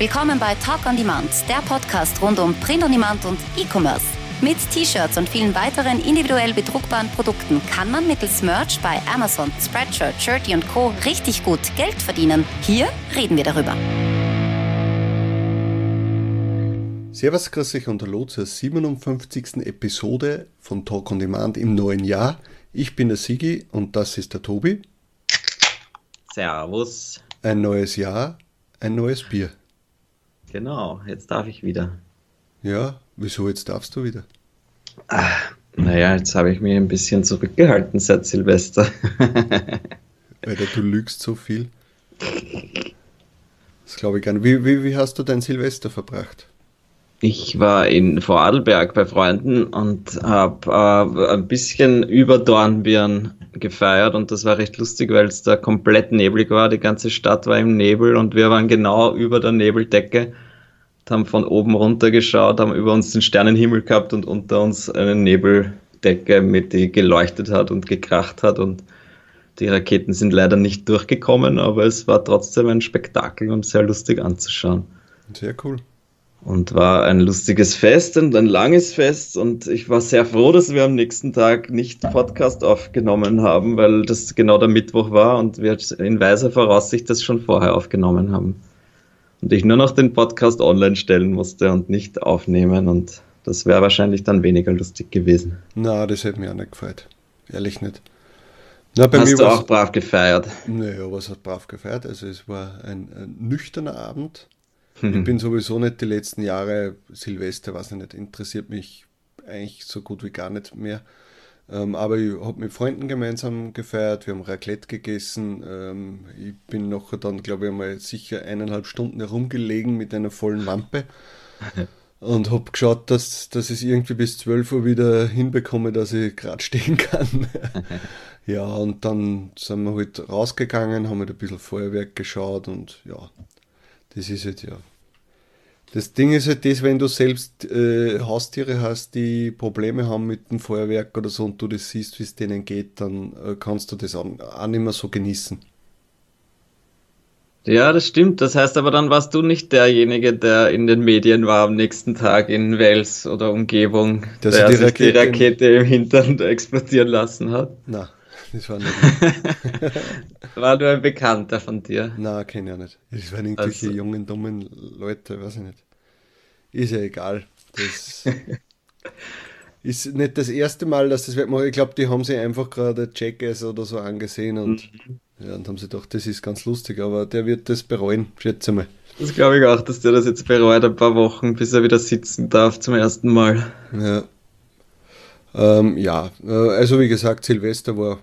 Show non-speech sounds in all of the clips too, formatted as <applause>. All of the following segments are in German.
Willkommen bei Talk on Demand, der Podcast rund um Print on Demand und E-Commerce. Mit T-Shirts und vielen weiteren individuell bedruckbaren Produkten kann man mittels Merch bei Amazon, Spreadshirt, Shirty und Co. richtig gut Geld verdienen. Hier reden wir darüber. Servus, grüß euch und hallo zur 57. Episode von Talk on Demand im neuen Jahr. Ich bin der Sigi und das ist der Tobi. Servus. Ein neues Jahr, ein neues Bier. Genau, jetzt darf ich wieder. Ja, wieso jetzt darfst du wieder? Ah, naja, jetzt habe ich mich ein bisschen zurückgehalten seit Silvester. <laughs> Alter, du lügst so viel. Das glaube ich gar nicht. Wie, wie, wie hast du dein Silvester verbracht? Ich war in Vorarlberg bei Freunden und habe äh, ein bisschen über Dornbirn gefeiert und das war recht lustig, weil es da komplett neblig war. Die ganze Stadt war im Nebel und wir waren genau über der Nebeldecke, haben von oben runter geschaut, haben über uns den Sternenhimmel gehabt und unter uns eine Nebeldecke, mit die geleuchtet hat und gekracht hat und die Raketen sind leider nicht durchgekommen, aber es war trotzdem ein Spektakel und sehr lustig anzuschauen. Sehr cool und war ein lustiges Fest und ein langes Fest und ich war sehr froh, dass wir am nächsten Tag nicht Podcast aufgenommen haben, weil das genau der Mittwoch war und wir in weiser Voraussicht das schon vorher aufgenommen haben. Und ich nur noch den Podcast online stellen musste und nicht aufnehmen und das wäre wahrscheinlich dann weniger lustig gewesen. Na, das hätte mir auch nicht gefreut. Ehrlich nicht. Na, bei Hast mir du auch brav gefeiert? Naja, was hat brav gefeiert? Also es war ein, ein nüchterner Abend ich bin sowieso nicht die letzten Jahre Silvester, weiß ich nicht, interessiert mich eigentlich so gut wie gar nicht mehr. Ähm, aber ich habe mit Freunden gemeinsam gefeiert, wir haben Raclette gegessen. Ähm, ich bin noch dann, glaube ich, einmal sicher eineinhalb Stunden herumgelegen mit einer vollen Wampe <laughs> und habe geschaut, dass, dass ich es irgendwie bis 12 Uhr wieder hinbekomme, dass ich gerade stehen kann. <laughs> ja, und dann sind wir halt rausgegangen, haben halt ein bisschen Feuerwerk geschaut und ja, das ist halt ja das Ding ist halt das, wenn du selbst äh, Haustiere hast, die Probleme haben mit dem Feuerwerk oder so und du das siehst, wie es denen geht, dann äh, kannst du das auch, auch nicht mehr so genießen. Ja, das stimmt. Das heißt aber, dann warst du nicht derjenige, der in den Medien war am nächsten Tag in Wales oder Umgebung, der, der die, sich Rakete die Rakete im Hintern <laughs> explodieren lassen hat. Nein. Das war nicht. <laughs> war nur ein Bekannter von dir? Nein, kenne ich nicht. Das waren irgendwelche also. jungen, dummen Leute, weiß ich nicht. Ist ja egal. Das <laughs> ist nicht das erste Mal, dass das wird. Ich glaube, die haben sich einfach gerade Jackass oder so angesehen und, mhm. ja, und haben sie gedacht, das ist ganz lustig, aber der wird das bereuen, schätze mal. Das glaube ich auch, dass der das jetzt bereut, ein paar Wochen, bis er wieder sitzen darf zum ersten Mal. Ja. Ähm, ja, äh, also wie gesagt, Silvester war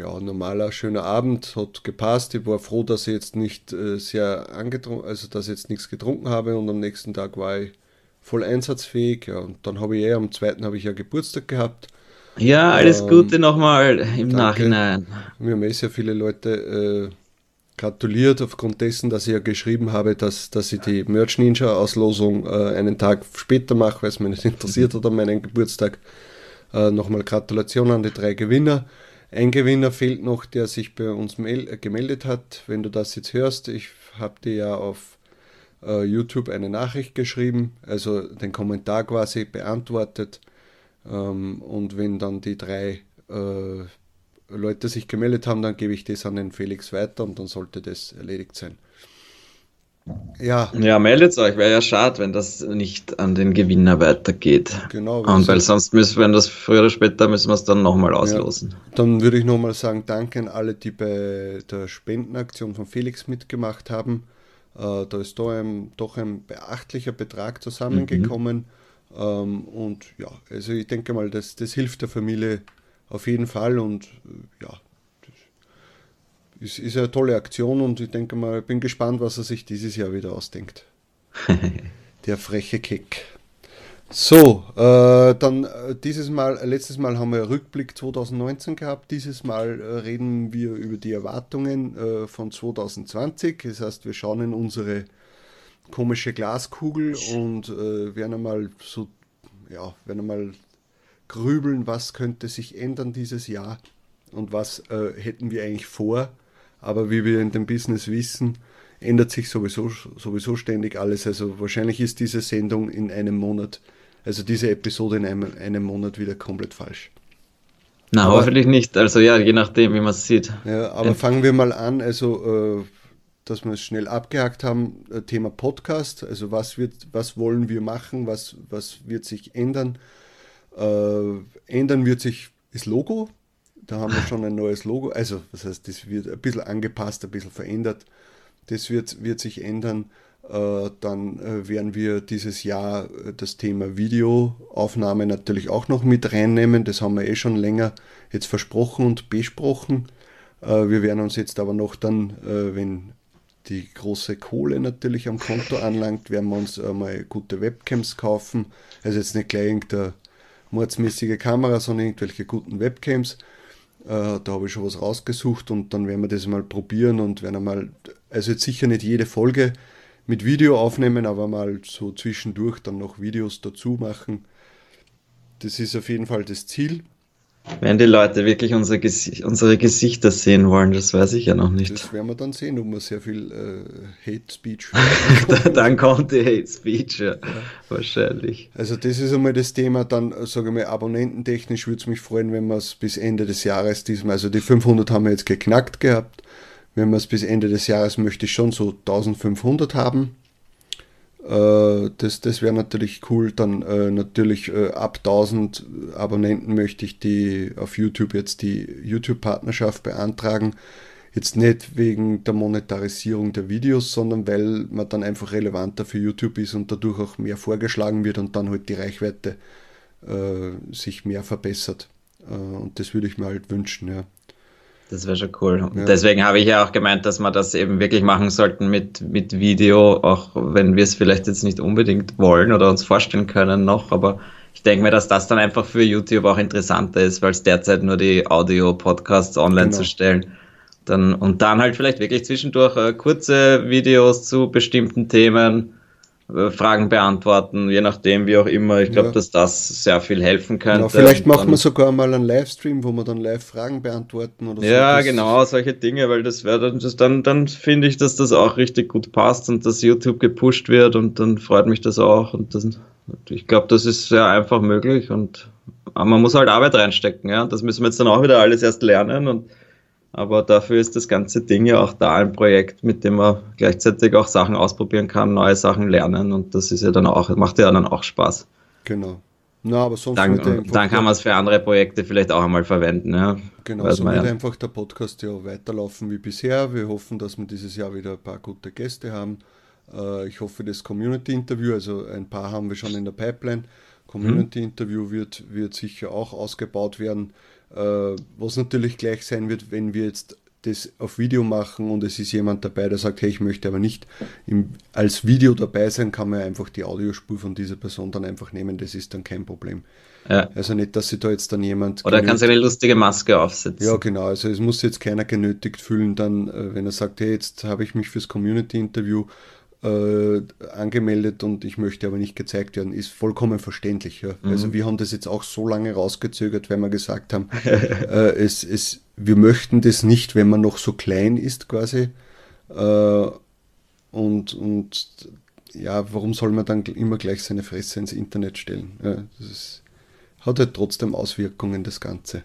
ja, normaler, schöner Abend, hat gepasst. Ich war froh, dass ich jetzt nicht äh, sehr angetrunken, also dass ich jetzt nichts getrunken habe und am nächsten Tag war ich voll einsatzfähig. Ja, und dann habe ich eh am zweiten habe ich ja Geburtstag gehabt. Ja, alles ähm, Gute nochmal im danke. Nachhinein. Mir haben eh sehr viele Leute äh, gratuliert aufgrund dessen, dass ich ja geschrieben habe, dass, dass ich die Merch Ninja Auslosung äh, einen Tag später mache, weil es mich nicht interessiert hat an meinen Geburtstag. Äh, nochmal Gratulation an die drei Gewinner. Ein Gewinner fehlt noch, der sich bei uns äh, gemeldet hat. Wenn du das jetzt hörst, ich habe dir ja auf äh, YouTube eine Nachricht geschrieben, also den Kommentar quasi beantwortet. Ähm, und wenn dann die drei äh, Leute sich gemeldet haben, dann gebe ich das an den Felix weiter und dann sollte das erledigt sein. Ja. Ja, meldet euch. Wäre ja schade, wenn das nicht an den Gewinner weitergeht. Genau. Und weil sonst müssen wir das früher oder später müssen wir es dann nochmal auslosen. Ja, dann würde ich nochmal sagen, danke an alle, die bei der Spendenaktion von Felix mitgemacht haben. Äh, da ist da ein, doch ein beachtlicher Betrag zusammengekommen. Mhm. Ähm, und ja, also ich denke mal, das, das hilft der Familie auf jeden Fall und äh, ja, ist, ist eine tolle Aktion und ich denke mal, bin gespannt, was er sich dieses Jahr wieder ausdenkt. <laughs> Der freche Kick. So, äh, dann äh, dieses Mal, äh, letztes Mal haben wir Rückblick 2019 gehabt, dieses Mal äh, reden wir über die Erwartungen äh, von 2020. Das heißt, wir schauen in unsere komische Glaskugel und äh, werden einmal so, ja, werden einmal grübeln, was könnte sich ändern dieses Jahr und was hätten wir eigentlich vor aber wie wir in dem Business wissen, ändert sich sowieso, sowieso ständig alles. Also wahrscheinlich ist diese Sendung in einem Monat, also diese Episode in einem, einem Monat wieder komplett falsch. Na, aber, hoffentlich nicht. Also ja, je nachdem, wie man es sieht. Ja, aber fangen wir mal an. Also, äh, dass wir es schnell abgehakt haben, äh, Thema Podcast. Also was wird, was wollen wir machen, was, was wird sich ändern? Äh, ändern wird sich das Logo. Da haben wir schon ein neues Logo. Also, das heißt, das wird ein bisschen angepasst, ein bisschen verändert. Das wird, wird sich ändern. Äh, dann äh, werden wir dieses Jahr äh, das Thema Videoaufnahme natürlich auch noch mit reinnehmen. Das haben wir eh schon länger jetzt versprochen und besprochen. Wir werden uns jetzt aber noch dann, wenn die große Kohle natürlich am Konto anlangt, werden wir uns mal gute Webcams kaufen. Also jetzt nicht gleich irgendeine mordsmäßige Kamera, sondern irgendwelche guten Webcams. Da habe ich schon was rausgesucht und dann werden wir das mal probieren und werden mal, also jetzt sicher nicht jede Folge mit Video aufnehmen, aber mal so zwischendurch dann noch Videos dazu machen. Das ist auf jeden Fall das Ziel. Wenn die Leute wirklich unser Gesicht, unsere Gesichter sehen wollen, das weiß ich ja noch nicht. Das werden wir dann sehen, ob wir sehr viel äh, Hate Speech <laughs> Dann kommt die Hate Speech, ja, ja. wahrscheinlich. Also das ist einmal das Thema. Dann, sage ich mal, abonnententechnisch würde es mich freuen, wenn wir es bis Ende des Jahres diesmal, also die 500 haben wir jetzt geknackt gehabt wenn man es bis Ende des Jahres möchte ich schon so 1500 haben. Äh, das das wäre natürlich cool. Dann äh, natürlich äh, ab 1000 Abonnenten möchte ich die auf YouTube jetzt die YouTube-Partnerschaft beantragen. Jetzt nicht wegen der Monetarisierung der Videos, sondern weil man dann einfach relevanter für YouTube ist und dadurch auch mehr vorgeschlagen wird und dann halt die Reichweite äh, sich mehr verbessert. Äh, und das würde ich mir halt wünschen, ja. Das wäre schon cool. Ja. Deswegen habe ich ja auch gemeint, dass wir das eben wirklich machen sollten mit, mit Video, auch wenn wir es vielleicht jetzt nicht unbedingt wollen oder uns vorstellen können noch, aber ich denke mir, dass das dann einfach für YouTube auch interessanter ist, weil es derzeit nur die Audio-Podcasts online genau. zu stellen. Dann, und dann halt vielleicht wirklich zwischendurch äh, kurze Videos zu bestimmten Themen Fragen beantworten, je nachdem, wie auch immer. Ich glaube, ja. dass das sehr viel helfen könnte. Genau, vielleicht machen wir sogar mal einen Livestream, wo wir dann live Fragen beantworten oder so. Ja, genau, solche Dinge, weil das wäre dann, das, dann, dann finde ich, dass das auch richtig gut passt und dass YouTube gepusht wird und dann freut mich das auch. Und das, ich glaube, das ist sehr einfach möglich und man muss halt Arbeit reinstecken, ja. Das müssen wir jetzt dann auch wieder alles erst lernen und aber dafür ist das ganze Ding ja auch da ein Projekt, mit dem man gleichzeitig auch Sachen ausprobieren kann, neue Sachen lernen und das ist ja dann auch, macht ja dann auch Spaß. Genau. Na, aber sonst dann, dann kann man es für andere Projekte vielleicht auch einmal verwenden. Ja. Genau, Weiß so wird ja. einfach der Podcast ja weiterlaufen wie bisher. Wir hoffen, dass wir dieses Jahr wieder ein paar gute Gäste haben. Äh, ich hoffe, das Community-Interview, also ein paar haben wir schon in der Pipeline. Community-Interview wird, wird sicher auch ausgebaut werden. Äh, was natürlich gleich sein wird, wenn wir jetzt das auf Video machen und es ist jemand dabei, der sagt, hey, ich möchte aber nicht im, als Video dabei sein, kann man einfach die Audiospur von dieser Person dann einfach nehmen, das ist dann kein Problem. Ja. Also nicht, dass sich da jetzt dann jemand. Oder kann sich eine lustige Maske aufsetzen. Ja, genau. Also es muss jetzt keiner genötigt fühlen, dann, äh, wenn er sagt, hey, jetzt habe ich mich fürs Community-Interview äh, angemeldet und ich möchte aber nicht gezeigt werden, ist vollkommen verständlich. Ja. Mhm. Also wir haben das jetzt auch so lange rausgezögert, weil wir gesagt haben, <laughs> äh, es, es, wir möchten das nicht, wenn man noch so klein ist quasi. Äh, und, und ja, warum soll man dann immer gleich seine Fresse ins Internet stellen? Ja, das ist, hat halt trotzdem Auswirkungen, das Ganze.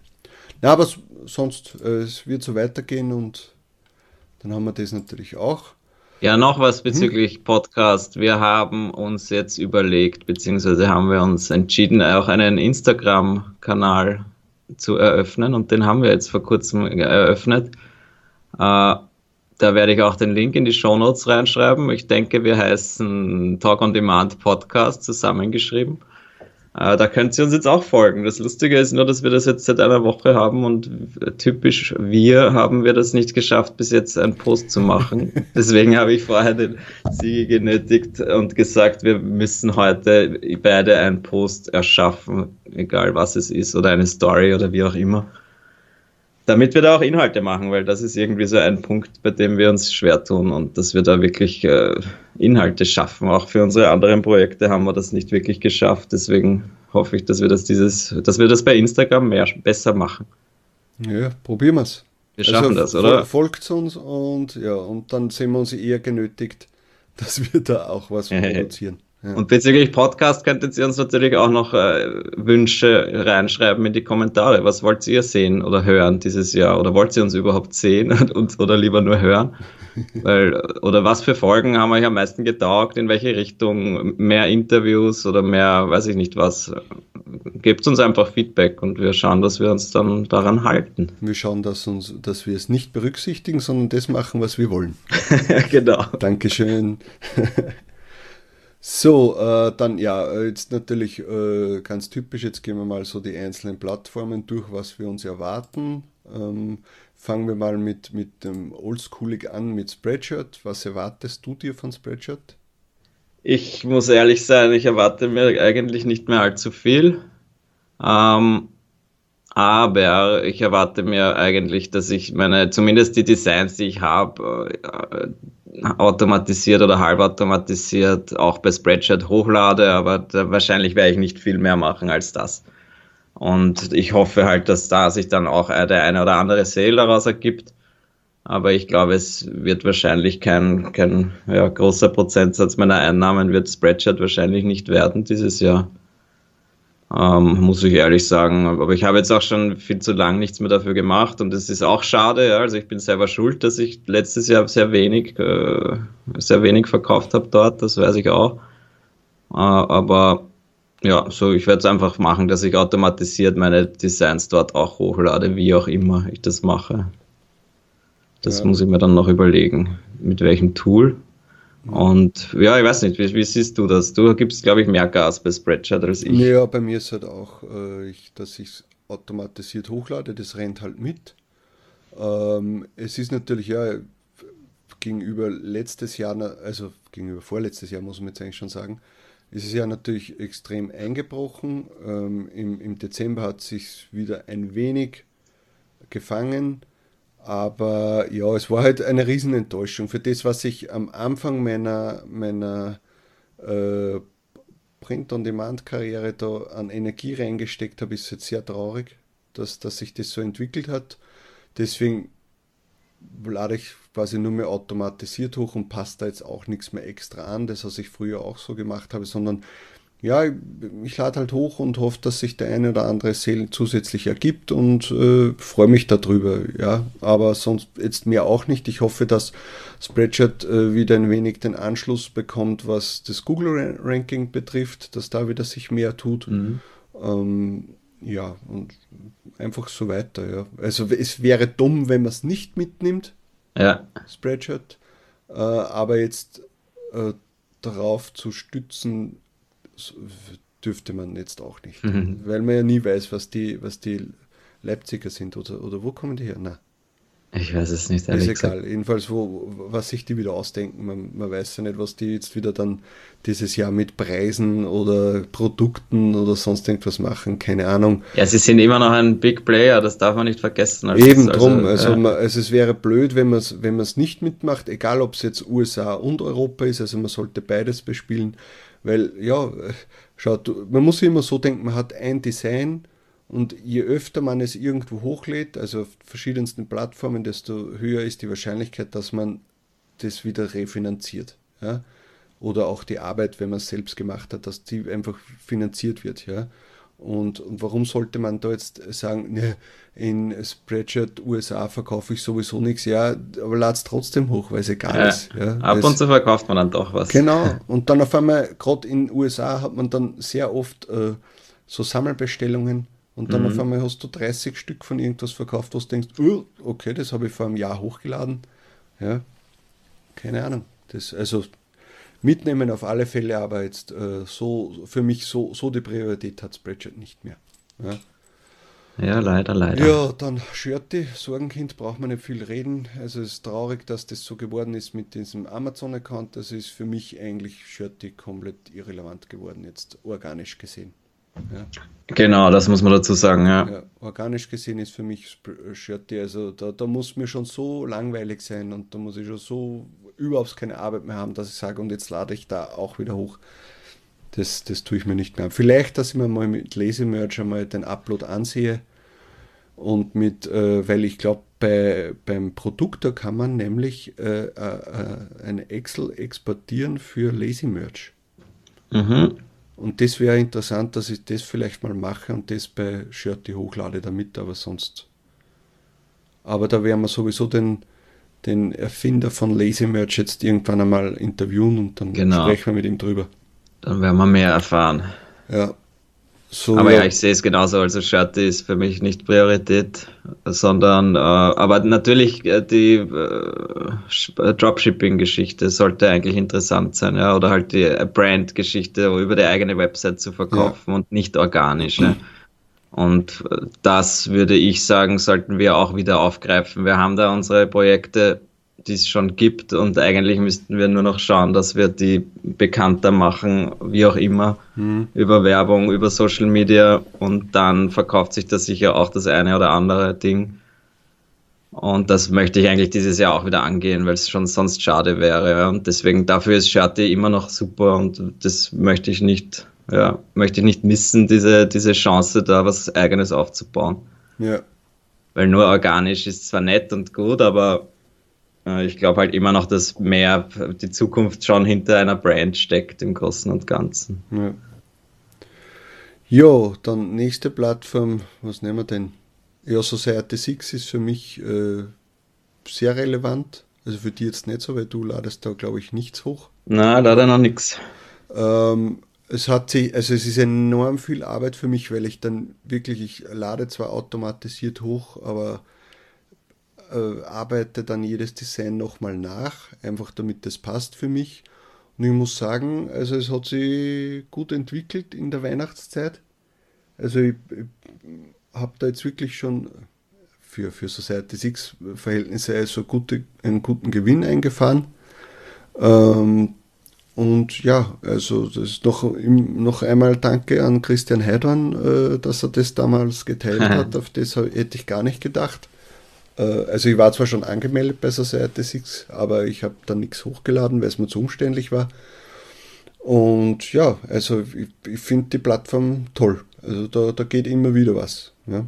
Na, aber sonst, äh, es wird so weitergehen und dann haben wir das natürlich auch. Ja, noch was bezüglich Podcast. Wir haben uns jetzt überlegt, beziehungsweise haben wir uns entschieden, auch einen Instagram-Kanal zu eröffnen und den haben wir jetzt vor kurzem eröffnet. Äh, da werde ich auch den Link in die Show Notes reinschreiben. Ich denke, wir heißen Talk on Demand Podcast zusammengeschrieben. Äh, da könnt ihr uns jetzt auch folgen. Das Lustige ist nur, dass wir das jetzt seit einer Woche haben und typisch wir haben wir das nicht geschafft, bis jetzt einen Post zu machen. <laughs> Deswegen habe ich vorher den Siege genötigt und gesagt, wir müssen heute beide einen Post erschaffen, egal was es ist, oder eine Story oder wie auch immer damit wir da auch Inhalte machen, weil das ist irgendwie so ein Punkt, bei dem wir uns schwer tun und dass wir da wirklich äh, Inhalte schaffen. Auch für unsere anderen Projekte haben wir das nicht wirklich geschafft. Deswegen hoffe ich, dass wir das dieses, dass wir das bei Instagram mehr besser machen. Ja, probieren wir es. Wir schaffen also, das, oder? Folgt uns und ja, und dann sehen wir uns eher genötigt, <laughs> dass wir da auch was produzieren. Ja. Und bezüglich Podcast könntet ihr uns natürlich auch noch äh, Wünsche reinschreiben in die Kommentare. Was wollt ihr sehen oder hören dieses Jahr? Oder wollt ihr uns überhaupt sehen <laughs> und, oder lieber nur hören? Weil, oder was für Folgen haben euch am meisten getaugt? In welche Richtung? Mehr Interviews oder mehr, weiß ich nicht was? Gebt uns einfach Feedback und wir schauen, dass wir uns dann daran halten. Wir schauen, dass, uns, dass wir es nicht berücksichtigen, sondern das machen, was wir wollen. <laughs> genau. Dankeschön. <laughs> So, äh, dann ja, jetzt natürlich äh, ganz typisch, jetzt gehen wir mal so die einzelnen Plattformen durch, was wir uns erwarten. Ähm, fangen wir mal mit, mit dem Oldschoolig an, mit Spreadshirt. Was erwartest du dir von Spreadshirt? Ich muss ehrlich sein, ich erwarte mir eigentlich nicht mehr allzu viel. Ähm, aber ich erwarte mir eigentlich, dass ich meine, zumindest die Designs, die ich habe, äh, automatisiert oder halbautomatisiert auch bei Spreadshirt hochlade, aber wahrscheinlich werde ich nicht viel mehr machen als das. Und ich hoffe halt, dass da sich dann auch der eine oder andere Sale daraus ergibt. Aber ich glaube, es wird wahrscheinlich kein, kein ja, großer Prozentsatz meiner Einnahmen wird Spreadshirt wahrscheinlich nicht werden dieses Jahr. Ähm, muss ich ehrlich sagen. Aber ich habe jetzt auch schon viel zu lang nichts mehr dafür gemacht und es ist auch schade. Ja. Also ich bin selber schuld, dass ich letztes Jahr sehr wenig, äh, sehr wenig verkauft habe dort. Das weiß ich auch. Äh, aber ja, so ich werde es einfach machen, dass ich automatisiert meine Designs dort auch hochlade, wie auch immer ich das mache. Das ja. muss ich mir dann noch überlegen, mit welchem Tool. Und ja, ich weiß nicht, wie, wie siehst du das? Du gibst, glaube ich, mehr Gas bei Spreadshirt als ich. Ja, bei mir ist halt auch, äh, ich, dass ich es automatisiert hochlade, das rennt halt mit. Ähm, es ist natürlich ja gegenüber letztes Jahr, also gegenüber vorletztes Jahr muss man jetzt eigentlich schon sagen, ist es ja natürlich extrem eingebrochen. Ähm, im, Im Dezember hat es sich wieder ein wenig gefangen. Aber ja, es war halt eine Riesenenttäuschung. Für das, was ich am Anfang meiner, meiner äh, Print-on-Demand-Karriere da an Energie reingesteckt habe, ist jetzt sehr traurig, dass, dass sich das so entwickelt hat. Deswegen lade ich quasi nur mehr automatisiert hoch und passt da jetzt auch nichts mehr extra an, das was ich früher auch so gemacht habe, sondern ja, ich lade halt hoch und hoffe, dass sich der eine oder andere Sale zusätzlich ergibt und äh, freue mich darüber, ja. Aber sonst jetzt mehr auch nicht. Ich hoffe, dass Spreadshirt äh, wieder ein wenig den Anschluss bekommt, was das Google-Ranking betrifft, dass da wieder sich mehr tut. Mhm. Ähm, ja, und einfach so weiter, ja. Also es wäre dumm, wenn man es nicht mitnimmt, ja. Spreadshirt, äh, aber jetzt äh, darauf zu stützen, dürfte man jetzt auch nicht. Mhm. Weil man ja nie weiß, was die, was die Leipziger sind oder, oder wo kommen die her? Na. Ich weiß es nicht. Ist egal. Gesagt. Jedenfalls, wo, was sich die wieder ausdenken. Man, man, weiß ja nicht, was die jetzt wieder dann dieses Jahr mit Preisen oder Produkten oder sonst irgendwas machen. Keine Ahnung. Ja, sie sind immer noch ein Big Player, das darf man nicht vergessen. Also Eben also, drum. Also, ja. man, also es wäre blöd, wenn man es wenn nicht mitmacht, egal ob es jetzt USA und Europa ist. Also man sollte beides bespielen. Weil, ja, schaut, man muss immer so denken, man hat ein Design und je öfter man es irgendwo hochlädt, also auf verschiedensten Plattformen, desto höher ist die Wahrscheinlichkeit, dass man das wieder refinanziert. Ja? Oder auch die Arbeit, wenn man es selbst gemacht hat, dass die einfach finanziert wird. Ja? Und, und warum sollte man da jetzt sagen, <laughs> ne, in Spreadshirt USA verkaufe ich sowieso nichts, ja, aber lad es trotzdem hoch, weil es egal ja, ist. Ja. Ab und zu verkauft man dann doch was. Genau, <laughs> und dann auf einmal, gerade in USA hat man dann sehr oft äh, so Sammelbestellungen und dann mhm. auf einmal hast du 30 Stück von irgendwas verkauft, wo du denkst, oh, okay, das habe ich vor einem Jahr hochgeladen. Ja, keine Ahnung. Das, also mitnehmen auf alle Fälle, aber jetzt äh, so für mich so, so die Priorität hat Spreadshirt nicht mehr. Ja. Ja, leider, leider. Ja, dann Shirty, Sorgenkind, braucht man nicht viel reden. Also es ist traurig, dass das so geworden ist mit diesem Amazon-Account. Das ist für mich eigentlich Shirty komplett irrelevant geworden, jetzt organisch gesehen. Ja. Genau, das muss man dazu sagen, ja. ja. Organisch gesehen ist für mich Shirty, also da, da muss mir schon so langweilig sein und da muss ich schon so überhaupt keine Arbeit mehr haben, dass ich sage, und jetzt lade ich da auch wieder hoch. Das, das tue ich mir nicht mehr an. Vielleicht, dass ich mir mal mit Lasermerge mal den Upload ansehe Und mit, äh, weil ich glaube, bei, beim Produktor kann man nämlich äh, äh, äh eine Excel exportieren für Lazy Merch. Mhm. Und das wäre interessant, dass ich das vielleicht mal mache und das bei Shirty hochlade damit, aber sonst. Aber da werden wir sowieso den, den Erfinder von Lazy Merch jetzt irgendwann einmal interviewen und dann genau. sprechen wir mit ihm drüber. Dann werden wir mehr erfahren. Ja. So, aber ja, ich sehe es genauso. Also Shirty ist für mich nicht Priorität, sondern äh, aber natürlich äh, die äh, Dropshipping-Geschichte sollte eigentlich interessant sein, ja, oder halt die Brand-Geschichte über die eigene Website zu verkaufen ja. und nicht organisch. Ja. Und äh, das würde ich sagen, sollten wir auch wieder aufgreifen. Wir haben da unsere Projekte die es schon gibt und eigentlich müssten wir nur noch schauen, dass wir die bekannter machen, wie auch immer, mhm. über Werbung, über Social Media und dann verkauft sich da sicher auch das eine oder andere Ding. Und das möchte ich eigentlich dieses Jahr auch wieder angehen, weil es schon sonst schade wäre. Und deswegen dafür ist Shirty immer noch super und das möchte ich nicht, ja, möchte ich nicht missen, diese, diese Chance, da was Eigenes aufzubauen. Ja. Weil nur organisch ist zwar nett und gut, aber ich glaube halt immer noch, dass mehr die Zukunft schon hinter einer Brand steckt im Großen und Ganzen. Ja. Jo, dann nächste Plattform, was nehmen wir denn? Ja, Society 6 ist für mich äh, sehr relevant. Also für die jetzt nicht so, weil du ladest da, glaube ich, nichts hoch. Na, leider noch nichts. Ähm, es hat sich, also es ist enorm viel Arbeit für mich, weil ich dann wirklich, ich lade zwar automatisiert hoch, aber äh, arbeite dann jedes Design nochmal nach, einfach damit das passt für mich. Und ich muss sagen, also es hat sich gut entwickelt in der Weihnachtszeit. Also ich, ich habe da jetzt wirklich schon für, für Society 6 Verhältnisse also gute, einen guten Gewinn eingefahren. Ähm, und ja, also das ist noch, noch einmal Danke an Christian Heidorn, äh, dass er das damals geteilt <laughs> hat. Auf das hätte ich gar nicht gedacht. Äh, also ich war zwar schon angemeldet bei Society 6, aber ich habe da nichts hochgeladen, weil es mir zu umständlich war. Und ja, also ich, ich finde die Plattform toll. Also da, da geht immer wieder was. Ja.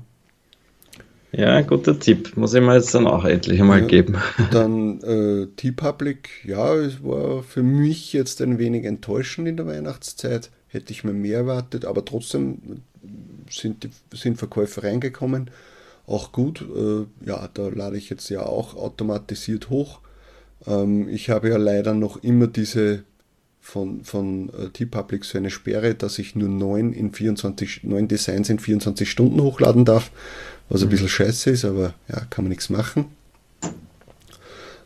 Ja, guter Tipp. Muss ich mir jetzt dann auch endlich einmal ja, geben. <laughs> Dann äh, T-Public, ja, es war für mich jetzt ein wenig enttäuschend in der Weihnachtszeit. Hätte ich mir mehr erwartet, aber trotzdem sind, die, sind Verkäufe reingekommen auch gut. Äh, ja, da lade ich jetzt ja auch automatisiert hoch. Ähm, ich habe ja leider noch immer diese von, von äh, T-Public so eine Sperre, dass ich nur neun, in 24, neun Designs in 24 Stunden hochladen darf, was ein mhm. bisschen scheiße ist, aber ja, kann man nichts machen.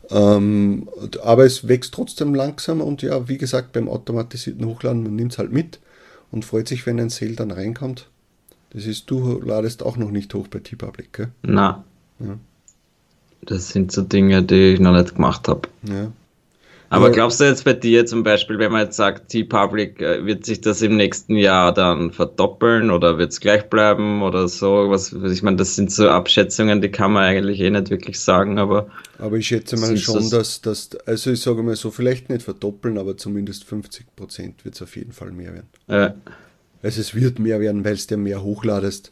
Ähm, aber es wächst trotzdem langsam und ja, wie gesagt, beim automatisierten Hochladen, man nimmt es halt mit und freut sich, wenn ein Sale dann reinkommt. Das ist, du ladest auch noch nicht hoch bei T-Public, gell? Na. Ja. Das sind so Dinge, die ich noch nicht gemacht habe. Ja. Aber ja. glaubst du jetzt bei dir zum Beispiel, wenn man jetzt sagt, T-Public, äh, wird sich das im nächsten Jahr dann verdoppeln oder wird es gleich bleiben oder so? Was, ich meine, das sind so Abschätzungen, die kann man eigentlich eh nicht wirklich sagen, aber. Aber ich schätze mal schon, dass das, also ich sage mal so, vielleicht nicht verdoppeln, aber zumindest 50 Prozent wird es auf jeden Fall mehr werden. Ja. Also es wird mehr werden, weil es dir mehr hochladest.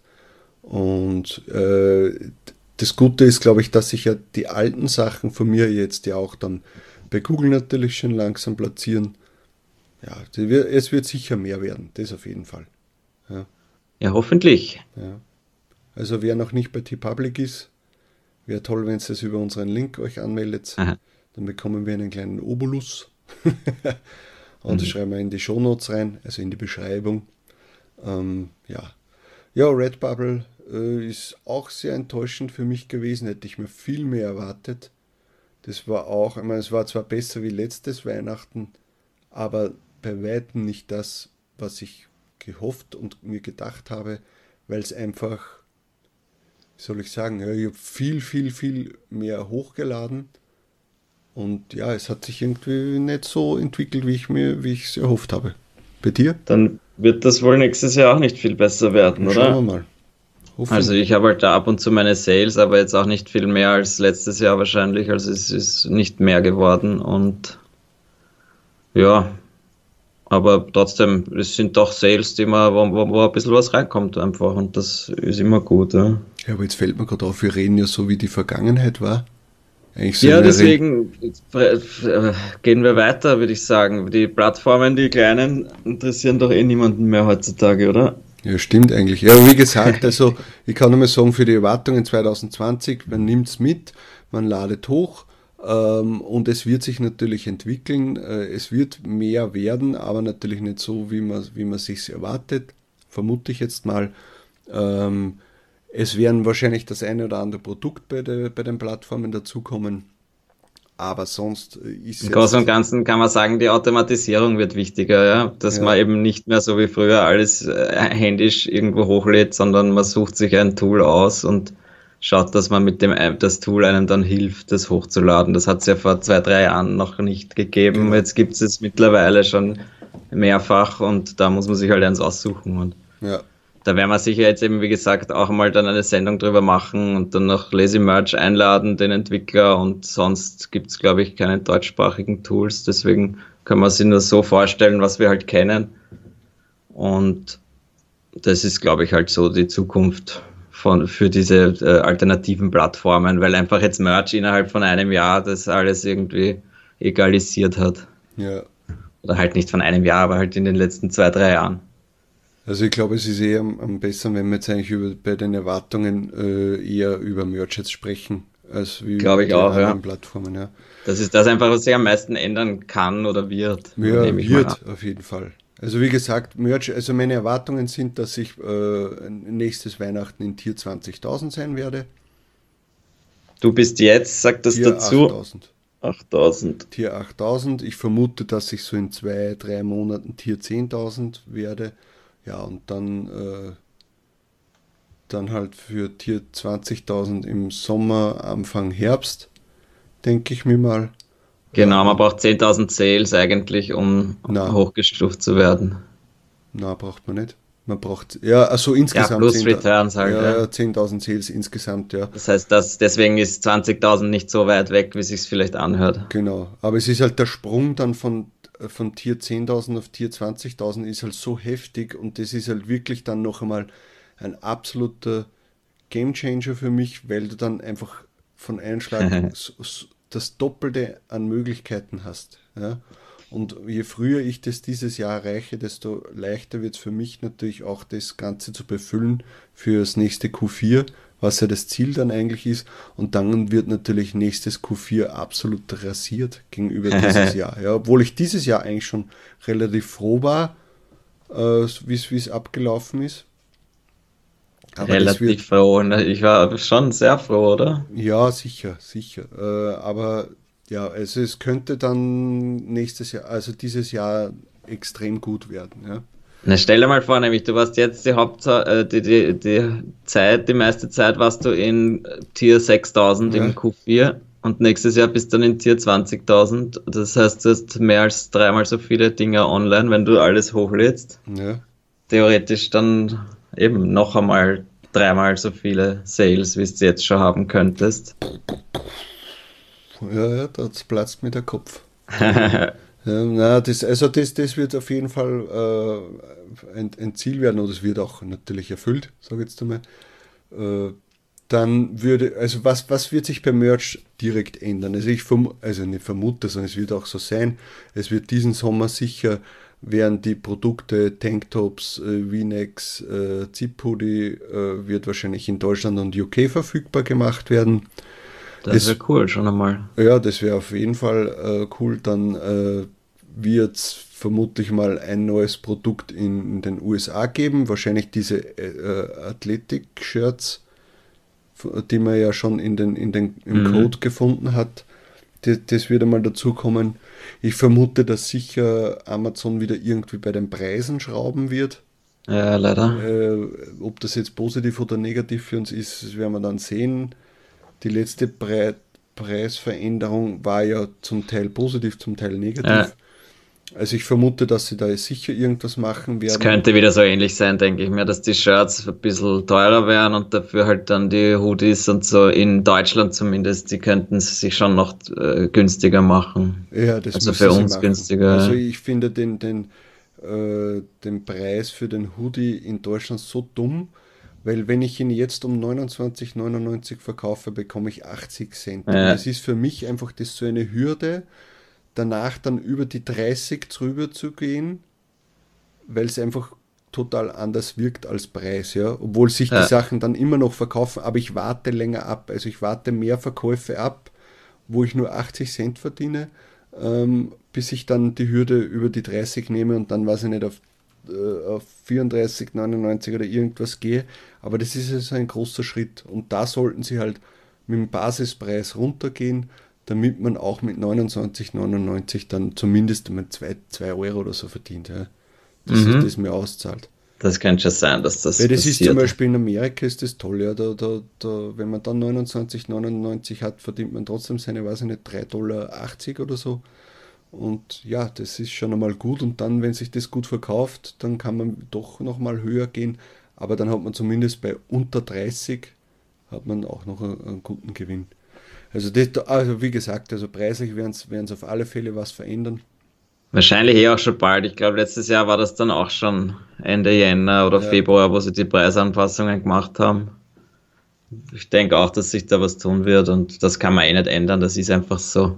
Und äh, das Gute ist, glaube ich, dass sich ja die alten Sachen von mir jetzt ja auch dann bei Google natürlich schon langsam platzieren. Ja, es wird sicher mehr werden, das auf jeden Fall. Ja, ja hoffentlich. Ja. Also wer noch nicht bei T-Public ist, wäre toll, wenn ihr das über unseren Link euch anmeldet. Aha. Dann bekommen wir einen kleinen Obolus. <laughs> Und mhm. das schreiben wir in die Shownotes rein, also in die Beschreibung. Ähm, ja. ja, Redbubble äh, ist auch sehr enttäuschend für mich gewesen. Hätte ich mir viel mehr erwartet. Das war auch, ich meine, es war zwar besser wie letztes Weihnachten, aber bei weitem nicht das, was ich gehofft und mir gedacht habe, weil es einfach, wie soll ich sagen, ja, ich habe viel, viel, viel mehr hochgeladen. Und ja, es hat sich irgendwie nicht so entwickelt, wie ich mir, wie ich es erhofft habe. Bei dir? Dann wird das wohl nächstes Jahr auch nicht viel besser werden, oder? Schauen wir mal. Hoffen. Also ich habe halt da ab und zu meine Sales, aber jetzt auch nicht viel mehr als letztes Jahr wahrscheinlich. Also es ist nicht mehr geworden und ja, aber trotzdem, es sind doch Sales, die man, wo, wo, wo ein bisschen was reinkommt einfach und das ist immer gut. Ja, ja aber jetzt fällt mir gerade auf, wir reden ja so, wie die Vergangenheit war. So ja, deswegen äh, gehen wir weiter, würde ich sagen. Die Plattformen, die kleinen, interessieren doch eh niemanden mehr heutzutage, oder? Ja, stimmt eigentlich. Ja, wie gesagt, also ich kann nur mal sagen, für die Erwartungen 2020, man nimmt es mit, man ladet hoch ähm, und es wird sich natürlich entwickeln. Äh, es wird mehr werden, aber natürlich nicht so, wie man, wie man sich erwartet, vermute ich jetzt mal. Ähm, es werden wahrscheinlich das eine oder andere Produkt bei, de, bei den Plattformen dazukommen. Aber sonst ist Im Großen und Ganzen kann man sagen, die Automatisierung wird wichtiger, ja? dass ja. man eben nicht mehr so wie früher alles äh, händisch irgendwo hochlädt, sondern man sucht sich ein Tool aus und schaut, dass man mit dem das Tool einem dann hilft, das hochzuladen. Das hat es ja vor zwei, drei Jahren noch nicht gegeben. Genau. Jetzt gibt es es mittlerweile schon mehrfach und da muss man sich halt eins aussuchen. Und ja. Da werden wir sicher jetzt eben, wie gesagt, auch mal dann eine Sendung drüber machen und dann noch Lazy Merch einladen, den Entwickler. Und sonst gibt es, glaube ich, keine deutschsprachigen Tools. Deswegen können wir sich nur so vorstellen, was wir halt kennen. Und das ist, glaube ich, halt so die Zukunft von, für diese äh, alternativen Plattformen, weil einfach jetzt Merch innerhalb von einem Jahr das alles irgendwie egalisiert hat. Ja. Oder halt nicht von einem Jahr, aber halt in den letzten zwei, drei Jahren. Also ich glaube, es ist eher am, am besten, wenn wir jetzt eigentlich über, bei den Erwartungen äh, eher über Merch jetzt sprechen, als wie glaube ich auch, ja. Plattformen. Ja. Das ist das einfach, was sich am meisten ändern kann oder wird. Ja, wird auf jeden Fall. Also wie gesagt, Merch, also meine Erwartungen sind, dass ich äh, nächstes Weihnachten in Tier 20.000 sein werde. Du bist jetzt, sagt das Tier dazu. 8000. 8000. Tier 8000. Ich vermute, dass ich so in zwei, drei Monaten Tier 10.000 werde. Ja, und dann, äh, dann halt für Tier 20.000 im Sommer, Anfang Herbst, denke ich mir mal. Genau, man braucht 10.000 Sales eigentlich, um Na. hochgestuft zu werden. Na, braucht man nicht. Man braucht, ja, also insgesamt. Ja, plus 10, Returns halt. Ja, ja. 10.000 Sales insgesamt, ja. Das heißt, dass, deswegen ist 20.000 nicht so weit weg, wie sich vielleicht anhört. Genau, aber es ist halt der Sprung dann von, von Tier 10.000 auf Tier 20.000 ist halt so heftig und das ist halt wirklich dann noch einmal ein absoluter Gamechanger für mich, weil du dann einfach von einem Schlag <laughs> das Doppelte an Möglichkeiten hast. Ja? Und je früher ich das dieses Jahr erreiche, desto leichter wird es für mich natürlich auch das Ganze zu befüllen für das nächste Q4, was ja das Ziel dann eigentlich ist. Und dann wird natürlich nächstes Q4 absolut rasiert gegenüber dieses <laughs> Jahr. Ja, obwohl ich dieses Jahr eigentlich schon relativ froh war, äh, wie es abgelaufen ist. Aber Relativ froh. Ne? Ich war schon sehr froh, oder? Ja, sicher, sicher. Äh, aber ja, also es könnte dann nächstes Jahr, also dieses Jahr extrem gut werden. Ja. Na, stell dir mal vor, nämlich du warst jetzt die Hauptzeit, äh, die, die, die Zeit, die meiste Zeit warst du in Tier 6000 ja. im Q4 und nächstes Jahr bist du dann in Tier 20.000. Das heißt, du hast mehr als dreimal so viele Dinge online, wenn du alles hochlädst. Ja. Theoretisch dann eben noch einmal dreimal so viele Sales, wie du jetzt schon haben könntest. Ja, ja, das platzt mir der Kopf. <laughs> na, das, also das, das wird auf jeden Fall äh, ein, ein, Ziel werden und es wird auch natürlich erfüllt, sage ich jetzt einmal. Äh, dann würde, also was, was wird sich beim Merch direkt ändern? Also ich verm also nicht vermute, sondern es wird auch so sein. Es wird diesen Sommer sicher während die Produkte Tanktops, äh, V-Necks, äh, Zip-Hoodie äh, wird wahrscheinlich in Deutschland und UK verfügbar gemacht werden. Das wäre cool, schon einmal. Ja, das wäre auf jeden Fall äh, cool. Dann äh, wird es vermutlich mal ein neues Produkt in, in, den USA geben. Wahrscheinlich diese äh, Athletic-Shirts, die man ja schon in den, in den, im mhm. Code gefunden hat. Das, das wird einmal dazu kommen. Ich vermute, dass sicher Amazon wieder irgendwie bei den Preisen schrauben wird. Ja, leider. Äh, ob das jetzt positiv oder negativ für uns ist, das werden wir dann sehen. Die letzte Pre Preisveränderung war ja zum Teil positiv, zum Teil negativ. Ja. Also ich vermute, dass sie da sicher irgendwas machen werden. Es könnte wieder so ähnlich sein, denke ich mir, dass die Shirts ein bisschen teurer wären und dafür halt dann die Hoodies und so in Deutschland zumindest, die könnten sich schon noch äh, günstiger machen. Ja, das Also für uns günstiger. Also ich finde den, den äh, den Preis für den Hoodie in Deutschland so dumm, weil wenn ich ihn jetzt um 29,99 verkaufe, bekomme ich 80 Cent. Ja. Das ist für mich einfach das so eine Hürde, danach dann über die 30 drüber zu gehen, weil es einfach total anders wirkt als Preis, ja. Obwohl sich ja. die Sachen dann immer noch verkaufen, aber ich warte länger ab. Also ich warte mehr Verkäufe ab, wo ich nur 80 Cent verdiene, ähm, bis ich dann die Hürde über die 30 nehme und dann weiß ich nicht auf, äh, auf 34, 99 oder irgendwas gehe. Aber das ist also ein großer Schritt. Und da sollten sie halt mit dem Basispreis runtergehen, damit man auch mit 29,99 dann zumindest mal 2 Euro oder so verdient. Ja dass mhm. sich das mir auszahlt. Das kann schon sein, dass das. Weil das passiert. ist zum Beispiel in Amerika ist das toll, ja. Da, da, da, wenn man dann 29,99 hat, verdient man trotzdem seine, weiß ich nicht, 3,80 Dollar oder so. Und ja, das ist schon einmal gut. Und dann, wenn sich das gut verkauft, dann kann man doch nochmal höher gehen. Aber dann hat man zumindest bei unter 30 hat man auch noch einen, einen guten Gewinn. Also, das, also wie gesagt, also preislich werden es auf alle Fälle was verändern. Wahrscheinlich eh auch schon bald. Ich glaube, letztes Jahr war das dann auch schon Ende Jänner oder ja. Februar, wo sie die Preisanpassungen gemacht haben. Ich denke auch, dass sich da was tun wird und das kann man eh nicht ändern. Das ist einfach so.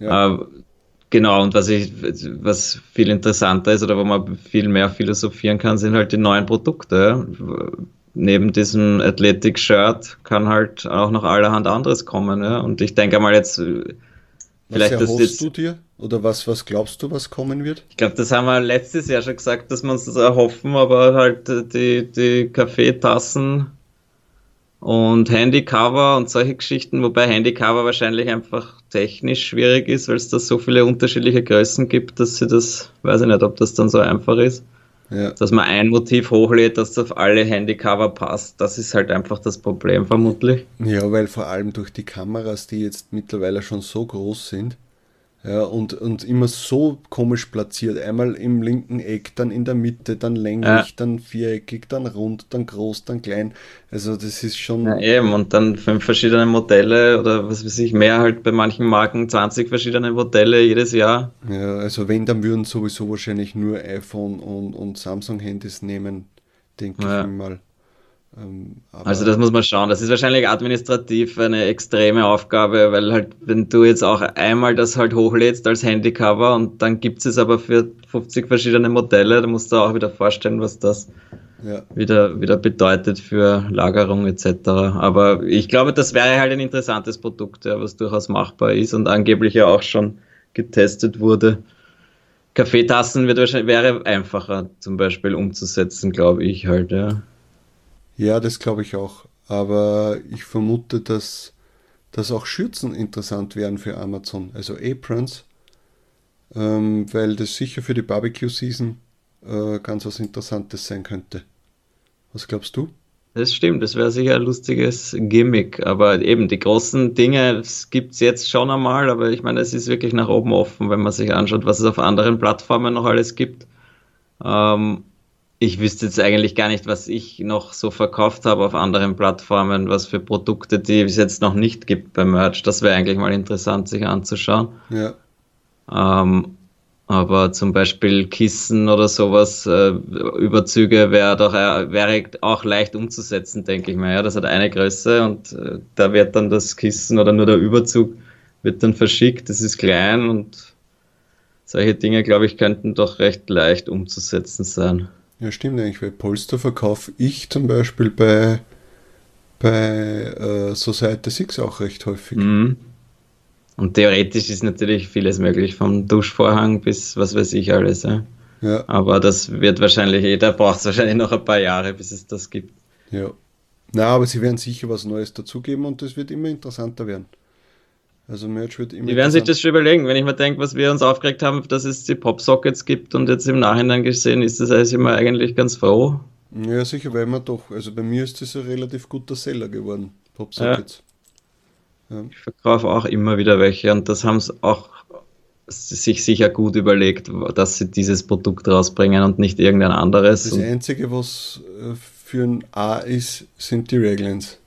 Ja. Genau, und was ich, was viel interessanter ist oder wo man viel mehr philosophieren kann, sind halt die neuen Produkte. Neben diesem Athletic Shirt kann halt auch noch allerhand anderes kommen. Ja? Und ich denke mal jetzt, Vielleicht was erhoffst jetzt, du dir? Oder was, was glaubst du, was kommen wird? Ich glaube, das haben wir letztes Jahr schon gesagt, dass wir uns das erhoffen, aber halt die, die Kaffeetassen und Handycover und solche Geschichten, wobei Handycover wahrscheinlich einfach technisch schwierig ist, weil es da so viele unterschiedliche Größen gibt, dass sie das, weiß ich nicht, ob das dann so einfach ist. Ja. Dass man ein Motiv hochlädt, das auf alle Handycover passt, das ist halt einfach das Problem vermutlich. Ja, weil vor allem durch die Kameras, die jetzt mittlerweile schon so groß sind, ja, und, und immer so komisch platziert. Einmal im linken Eck, dann in der Mitte, dann länglich, ja. dann viereckig, dann rund, dann groß, dann klein. Also das ist schon. Ja, eben, und dann fünf verschiedene Modelle oder was weiß ich, mehr halt bei manchen Marken, 20 verschiedene Modelle jedes Jahr. Ja, also wenn, dann würden sowieso wahrscheinlich nur iPhone und, und Samsung-Handys nehmen, denke ja. ich mal. Ähm, also das muss man schauen. Das ist wahrscheinlich administrativ eine extreme Aufgabe, weil halt, wenn du jetzt auch einmal das halt hochlädst als Handycover und dann gibt es aber für 50 verschiedene Modelle, da musst du auch wieder vorstellen, was das ja. wieder, wieder bedeutet für Lagerung etc. Aber ich glaube, das wäre halt ein interessantes Produkt, ja, was durchaus machbar ist und angeblich ja auch schon getestet wurde. Kaffeetassen wird wahrscheinlich, wäre einfacher zum Beispiel umzusetzen, glaube ich halt, ja. Ja, das glaube ich auch. Aber ich vermute, dass, dass auch Schürzen interessant wären für Amazon, also Aprons, ähm, weil das sicher für die Barbecue-Season äh, ganz was Interessantes sein könnte. Was glaubst du? Das stimmt, das wäre sicher ein lustiges Gimmick. Aber eben die großen Dinge gibt es jetzt schon einmal, aber ich meine, es ist wirklich nach oben offen, wenn man sich anschaut, was es auf anderen Plattformen noch alles gibt. Ähm, ich wüsste jetzt eigentlich gar nicht, was ich noch so verkauft habe auf anderen Plattformen, was für Produkte, die es jetzt noch nicht gibt beim Merch. Das wäre eigentlich mal interessant, sich anzuschauen. Ja. Ähm, aber zum Beispiel Kissen oder sowas, äh, Überzüge wäre doch äh, wäre auch leicht umzusetzen, denke ich mal. Ja, das hat eine Größe und äh, da wird dann das Kissen oder nur der Überzug wird dann verschickt. Das ist klein und solche Dinge, glaube ich, könnten doch recht leicht umzusetzen sein. Ja, stimmt eigentlich, weil Polster verkaufe ich zum Beispiel bei, bei äh, Society 6 auch recht häufig. Mhm. Und theoretisch ist natürlich vieles möglich, vom Duschvorhang bis was weiß ich alles. Ja. ja. Aber das wird wahrscheinlich, jeder braucht wahrscheinlich noch ein paar Jahre, bis es das gibt. Ja. Na, aber sie werden sicher was Neues dazugeben und das wird immer interessanter werden. Also Merch wird immer. Die werden sich das schon überlegen, wenn ich mir denke, was wir uns aufgeregt haben, dass es die Popsockets gibt und jetzt im Nachhinein gesehen ist das alles immer eigentlich ganz froh. Ja, sicher, weil man doch, also bei mir ist das ein relativ guter Seller geworden, Popsockets. Ja. Ja. Ich verkaufe auch immer wieder welche und das haben sie auch sich sicher gut überlegt, dass sie dieses Produkt rausbringen und nicht irgendein anderes. Das Einzige, was äh, für ein A ist, sind die Reglins.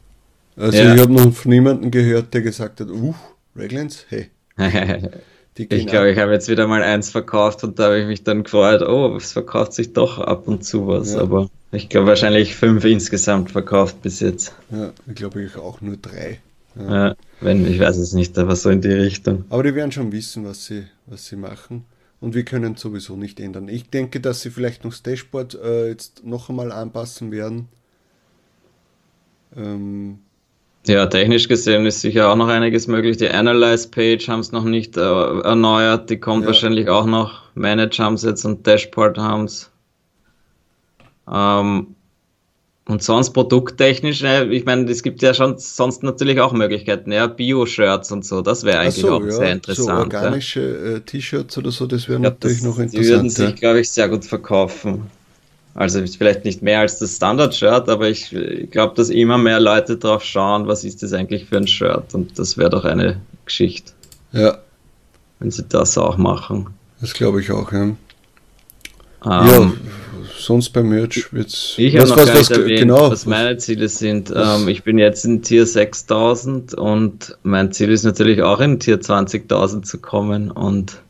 Also ja. ich habe noch von niemandem gehört, der gesagt hat, uh, Raglands, hey. <laughs> ich glaube, ich habe jetzt wieder mal eins verkauft und da habe ich mich dann gefreut, oh, es verkauft sich doch ab und zu was, ja. aber ich glaube wahrscheinlich fünf insgesamt verkauft bis jetzt. Ja, ich glaube ich auch nur drei. Ja. ja. wenn, ich weiß es nicht, aber so in die Richtung. Aber die werden schon wissen, was sie, was sie machen. Und wir können sowieso nicht ändern. Ich denke, dass sie vielleicht noch das Dashboard äh, jetzt noch einmal anpassen werden. Ähm, ja, technisch gesehen ist sicher auch noch einiges möglich. Die Analyze-Page haben es noch nicht äh, erneuert, die kommt ja. wahrscheinlich auch noch. Manage haben es jetzt und Dashboard haben es. Ähm, und sonst produkttechnisch, ne, ich meine, es gibt ja schon sonst natürlich auch Möglichkeiten, ja, Bio-Shirts und so, das wäre eigentlich so, auch ja, sehr interessant. So organische ja. äh, T-Shirts oder so, das wäre natürlich das, noch interessant. Die würden sich, glaube ich, sehr gut verkaufen. Also vielleicht nicht mehr als das Standard-Shirt, aber ich, glaube, dass immer mehr Leute drauf schauen, was ist das eigentlich für ein Shirt und das wäre doch eine Geschichte. Ja. Wenn sie das auch machen. Das glaube ich auch, ja. Um, ja, sonst beim Merch wird es. Ich habe noch was, gar nicht was, erwähnt, genau. was meine Ziele sind. Ähm, ich bin jetzt in Tier 6000 und mein Ziel ist natürlich auch in Tier 20.000 zu kommen und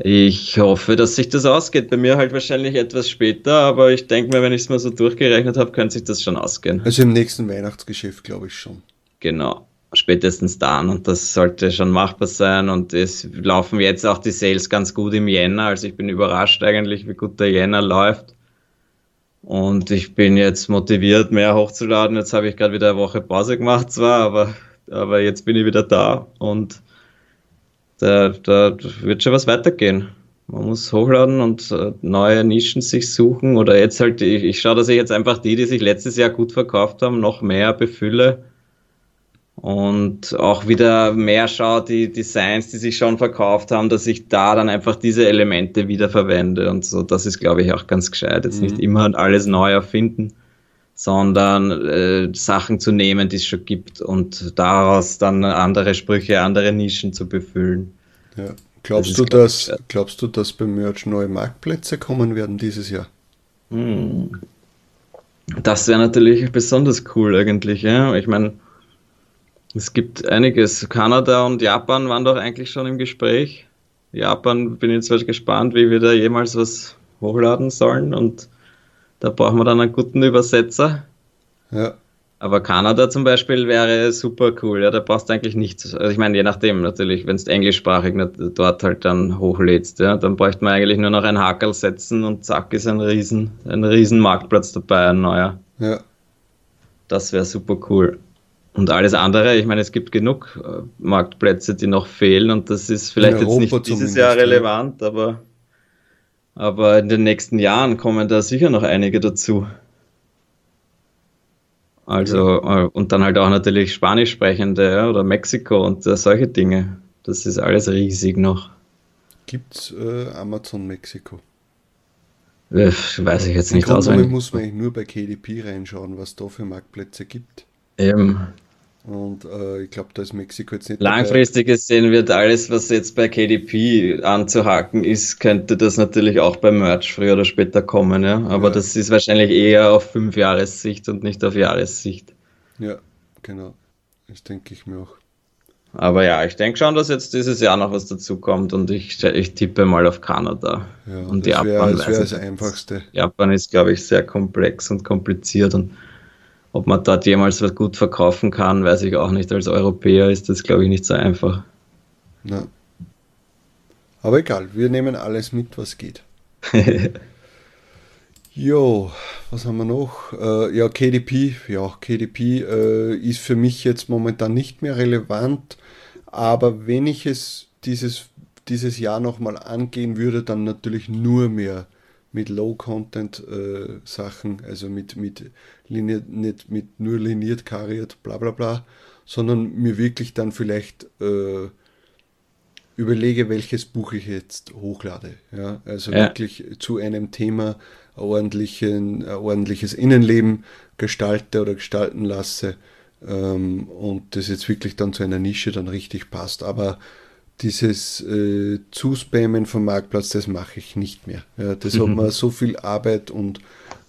ich hoffe, dass sich das ausgeht. Bei mir halt wahrscheinlich etwas später, aber ich denke mir, wenn ich es mal so durchgerechnet habe, könnte sich das schon ausgehen. Also im nächsten Weihnachtsgeschäft, glaube ich schon. Genau, spätestens dann und das sollte schon machbar sein und es laufen jetzt auch die Sales ganz gut im Jänner. Also ich bin überrascht eigentlich, wie gut der Jänner läuft. Und ich bin jetzt motiviert, mehr hochzuladen. Jetzt habe ich gerade wieder eine Woche Pause gemacht zwar, aber, aber jetzt bin ich wieder da und da, da wird schon was weitergehen. Man muss hochladen und äh, neue Nischen sich suchen oder jetzt halt, ich, ich schaue, dass ich jetzt einfach die, die sich letztes Jahr gut verkauft haben, noch mehr befülle und auch wieder mehr schaue, die Designs, die sich schon verkauft haben, dass ich da dann einfach diese Elemente wieder verwende und so. Das ist, glaube ich, auch ganz gescheit. Jetzt mhm. nicht immer alles neu erfinden, sondern äh, Sachen zu nehmen, die es schon gibt und daraus dann andere Sprüche, andere Nischen zu befüllen. Ja. Glaubst, das du, dass, glaubst du, dass beim Merch neue Marktplätze kommen werden dieses Jahr? Hm. Das wäre natürlich besonders cool eigentlich. Ja? Ich meine, es gibt einiges. Kanada und Japan waren doch eigentlich schon im Gespräch. Japan bin ich jetzt gespannt, wie wir da jemals was hochladen sollen und da brauchen wir dann einen guten Übersetzer. Ja. Aber Kanada zum Beispiel wäre super cool, ja, da brauchst du eigentlich nichts. Also ich meine, je nachdem natürlich, wenn du englischsprachig dort halt dann hochlädst, ja, dann bräuchte man eigentlich nur noch ein Hakel setzen und zack ist ein riesen, ein riesen Marktplatz dabei, ein neuer. Ja. Das wäre super cool. Und alles andere, ich meine, es gibt genug äh, Marktplätze, die noch fehlen und das ist vielleicht jetzt nicht dieses Jahr relevant, aber aber in den nächsten Jahren kommen da sicher noch einige dazu. Also, äh, und dann halt auch natürlich Spanisch sprechende oder Mexiko und uh, solche Dinge. Das ist alles riesig noch. Gibt es äh, Amazon Mexiko? Äh, weiß ich jetzt nicht auswendig. muss man eigentlich nur bei KDP reinschauen, was da für Marktplätze gibt. Eben. Und äh, ich glaube, da ist Mexiko jetzt nicht. Langfristig dabei. gesehen wird alles, was jetzt bei KDP anzuhaken ist, könnte das natürlich auch beim Merch früher oder später kommen. Ja? Aber ja. das ist wahrscheinlich eher auf fünf Jahressicht und nicht auf Jahressicht. Ja, genau. Das denke ich mir auch. Aber ja, ich denke schon, dass jetzt dieses Jahr noch was dazu kommt und ich, ich tippe mal auf Kanada. Ja, und das Japan. das wäre das Einfachste. Japan ist, glaube ich, sehr komplex und kompliziert und ob man dort jemals was gut verkaufen kann, weiß ich auch nicht. Als Europäer ist das, glaube ich, nicht so einfach. Na. Aber egal, wir nehmen alles mit, was geht. <laughs> jo, was haben wir noch? Äh, ja, KDP. Ja, KDP äh, ist für mich jetzt momentan nicht mehr relevant. Aber wenn ich es dieses, dieses Jahr nochmal angehen würde, dann natürlich nur mehr mit Low-Content-Sachen, äh, also mit, mit liniert, nicht mit nur liniert, kariert, bla bla bla, sondern mir wirklich dann vielleicht äh, überlege, welches Buch ich jetzt hochlade. Ja? Also ja. wirklich zu einem Thema ordentlichen, ein ordentliches Innenleben gestalte oder gestalten lasse ähm, und das jetzt wirklich dann zu einer Nische dann richtig passt. Aber dieses äh, Zuspammen vom Marktplatz, das mache ich nicht mehr. Ja, das mhm. hat mir so viel Arbeit und,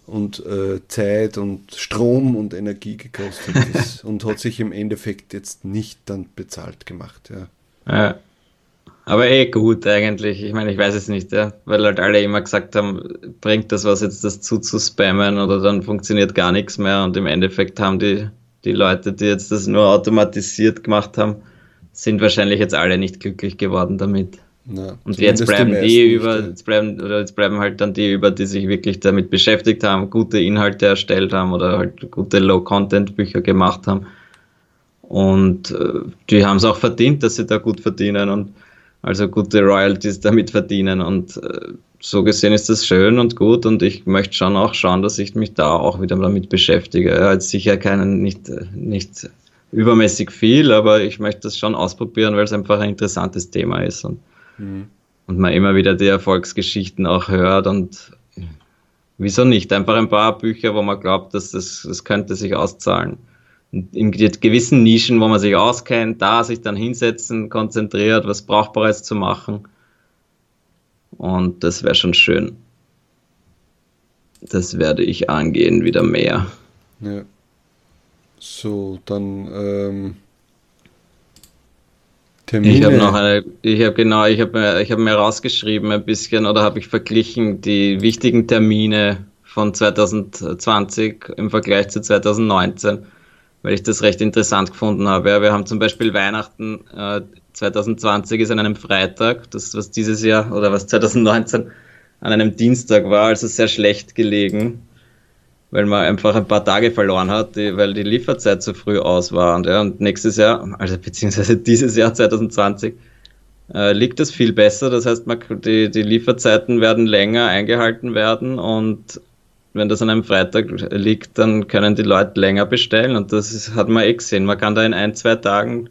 und äh, Zeit und Strom und Energie gekostet <laughs> das, und hat sich im Endeffekt jetzt nicht dann bezahlt gemacht. Ja. ja. Aber eh gut eigentlich. Ich meine, ich weiß es nicht, ja. Weil halt alle immer gesagt haben, bringt das was jetzt das zu zu spammen oder dann funktioniert gar nichts mehr und im Endeffekt haben die, die Leute, die jetzt das nur automatisiert gemacht haben, sind wahrscheinlich jetzt alle nicht glücklich geworden damit. Na, und jetzt bleiben die, über, jetzt bleiben, oder jetzt bleiben halt dann die über, die sich wirklich damit beschäftigt haben, gute Inhalte erstellt haben oder halt gute Low-Content-Bücher gemacht haben. Und äh, die haben es auch verdient, dass sie da gut verdienen und also gute Royalties damit verdienen. Und äh, so gesehen ist das schön und gut und ich möchte schon auch schauen, dass ich mich da auch wieder damit beschäftige. Ja, jetzt sicher keinen, nicht, nicht übermäßig viel, aber ich möchte das schon ausprobieren, weil es einfach ein interessantes Thema ist und, mhm. und man immer wieder die Erfolgsgeschichten auch hört und wieso nicht? Einfach ein paar Bücher, wo man glaubt, dass das, das könnte sich auszahlen in gewissen Nischen, wo man sich auskennt, da sich dann hinsetzen, konzentriert, was Brauchbares zu machen. Und das wäre schon schön. Das werde ich angehen, wieder mehr. Ja. So, dann ähm, Termine. Ich habe noch eine, ich habe genau, ich habe mir, habe mir rausgeschrieben ein bisschen oder habe ich verglichen die wichtigen Termine von 2020 im Vergleich zu 2019 weil ich das recht interessant gefunden habe. Ja, wir haben zum Beispiel Weihnachten äh, 2020 ist an einem Freitag, das was dieses Jahr oder was 2019 an einem Dienstag war, also sehr schlecht gelegen, weil man einfach ein paar Tage verloren hat, die, weil die Lieferzeit zu früh aus war. Und, ja, und nächstes Jahr, also beziehungsweise <laughs> dieses Jahr 2020, äh, liegt das viel besser. Das heißt, man, die, die Lieferzeiten werden länger eingehalten werden und wenn das an einem Freitag liegt, dann können die Leute länger bestellen und das ist, hat man eh gesehen. Man kann da in ein, zwei Tagen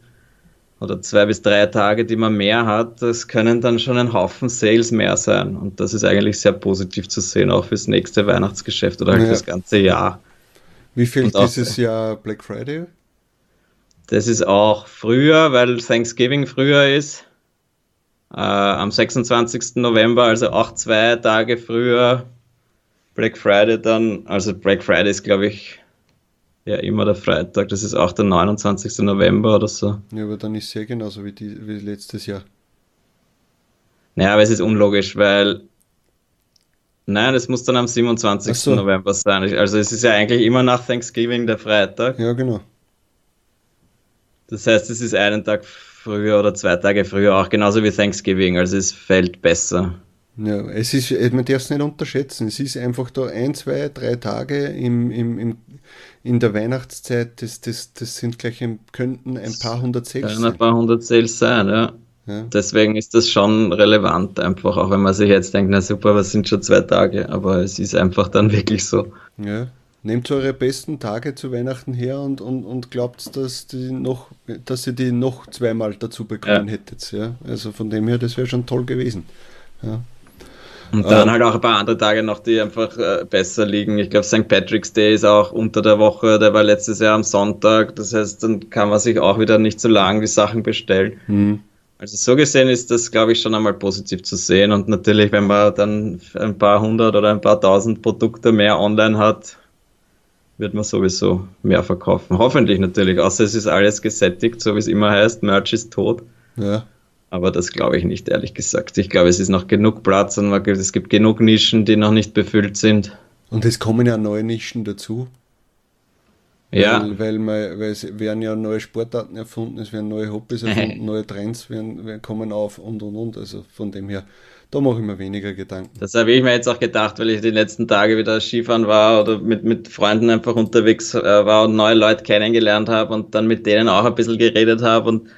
oder zwei bis drei Tage, die man mehr hat, das können dann schon ein Haufen Sales mehr sein und das ist eigentlich sehr positiv zu sehen, auch fürs nächste Weihnachtsgeschäft oder halt ja. das ganze Jahr. Wie viel dieses Jahr Black Friday? Das ist auch früher, weil Thanksgiving früher ist. Äh, am 26. November, also auch zwei Tage früher Black Friday dann, also Black Friday ist, glaube ich, ja immer der Freitag, das ist auch der 29. November oder so. Ja, aber dann ist es ja genauso wie, die, wie letztes Jahr. Naja, aber es ist unlogisch, weil Nein, es muss dann am 27. So. November sein. Also es ist ja eigentlich immer nach Thanksgiving der Freitag. Ja, genau. Das heißt, es ist einen Tag früher oder zwei Tage früher, auch genauso wie Thanksgiving. Also es fällt besser. Ja, es ist, man darf es nicht unterschätzen. Es ist einfach da ein, zwei, drei Tage im, im, im, in der Weihnachtszeit, das, das, das sind gleich ein, könnten ein paar hundert Sales sein. Ein paar hundert Sales sein, ja. ja. Deswegen ist das schon relevant, einfach, auch wenn man sich jetzt denkt, na super, was sind schon zwei Tage, aber es ist einfach dann <laughs> wirklich so. Ja. Nehmt eure besten Tage zu Weihnachten her und, und, und glaubt, dass, die noch, dass ihr die noch zweimal dazu bekommen ja. hättet. Ja? Also von dem her, das wäre schon toll gewesen. Ja. Und dann äh, halt auch ein paar andere Tage noch, die einfach äh, besser liegen. Ich glaube, St. Patrick's Day ist auch unter der Woche, der war letztes Jahr am Sonntag. Das heißt, dann kann man sich auch wieder nicht so lange die Sachen bestellen. Mhm. Also so gesehen ist das, glaube ich, schon einmal positiv zu sehen. Und natürlich, wenn man dann ein paar hundert oder ein paar tausend Produkte mehr online hat, wird man sowieso mehr verkaufen. Hoffentlich natürlich, außer es ist alles gesättigt, so wie es immer heißt, Merch ist tot. Ja. Aber das glaube ich nicht, ehrlich gesagt. Ich glaube, es ist noch genug Platz und es gibt genug Nischen, die noch nicht befüllt sind. Und es kommen ja neue Nischen dazu. Ja. Weil, weil, man, weil es werden ja neue Sportarten erfunden, es werden neue Hobbys <laughs> erfunden, neue Trends werden, werden kommen auf und und und. Also von dem her, da mache ich mir weniger Gedanken. Das habe ich mir jetzt auch gedacht, weil ich die letzten Tage wieder Skifahren war oder mit, mit Freunden einfach unterwegs äh, war und neue Leute kennengelernt habe und dann mit denen auch ein bisschen geredet habe und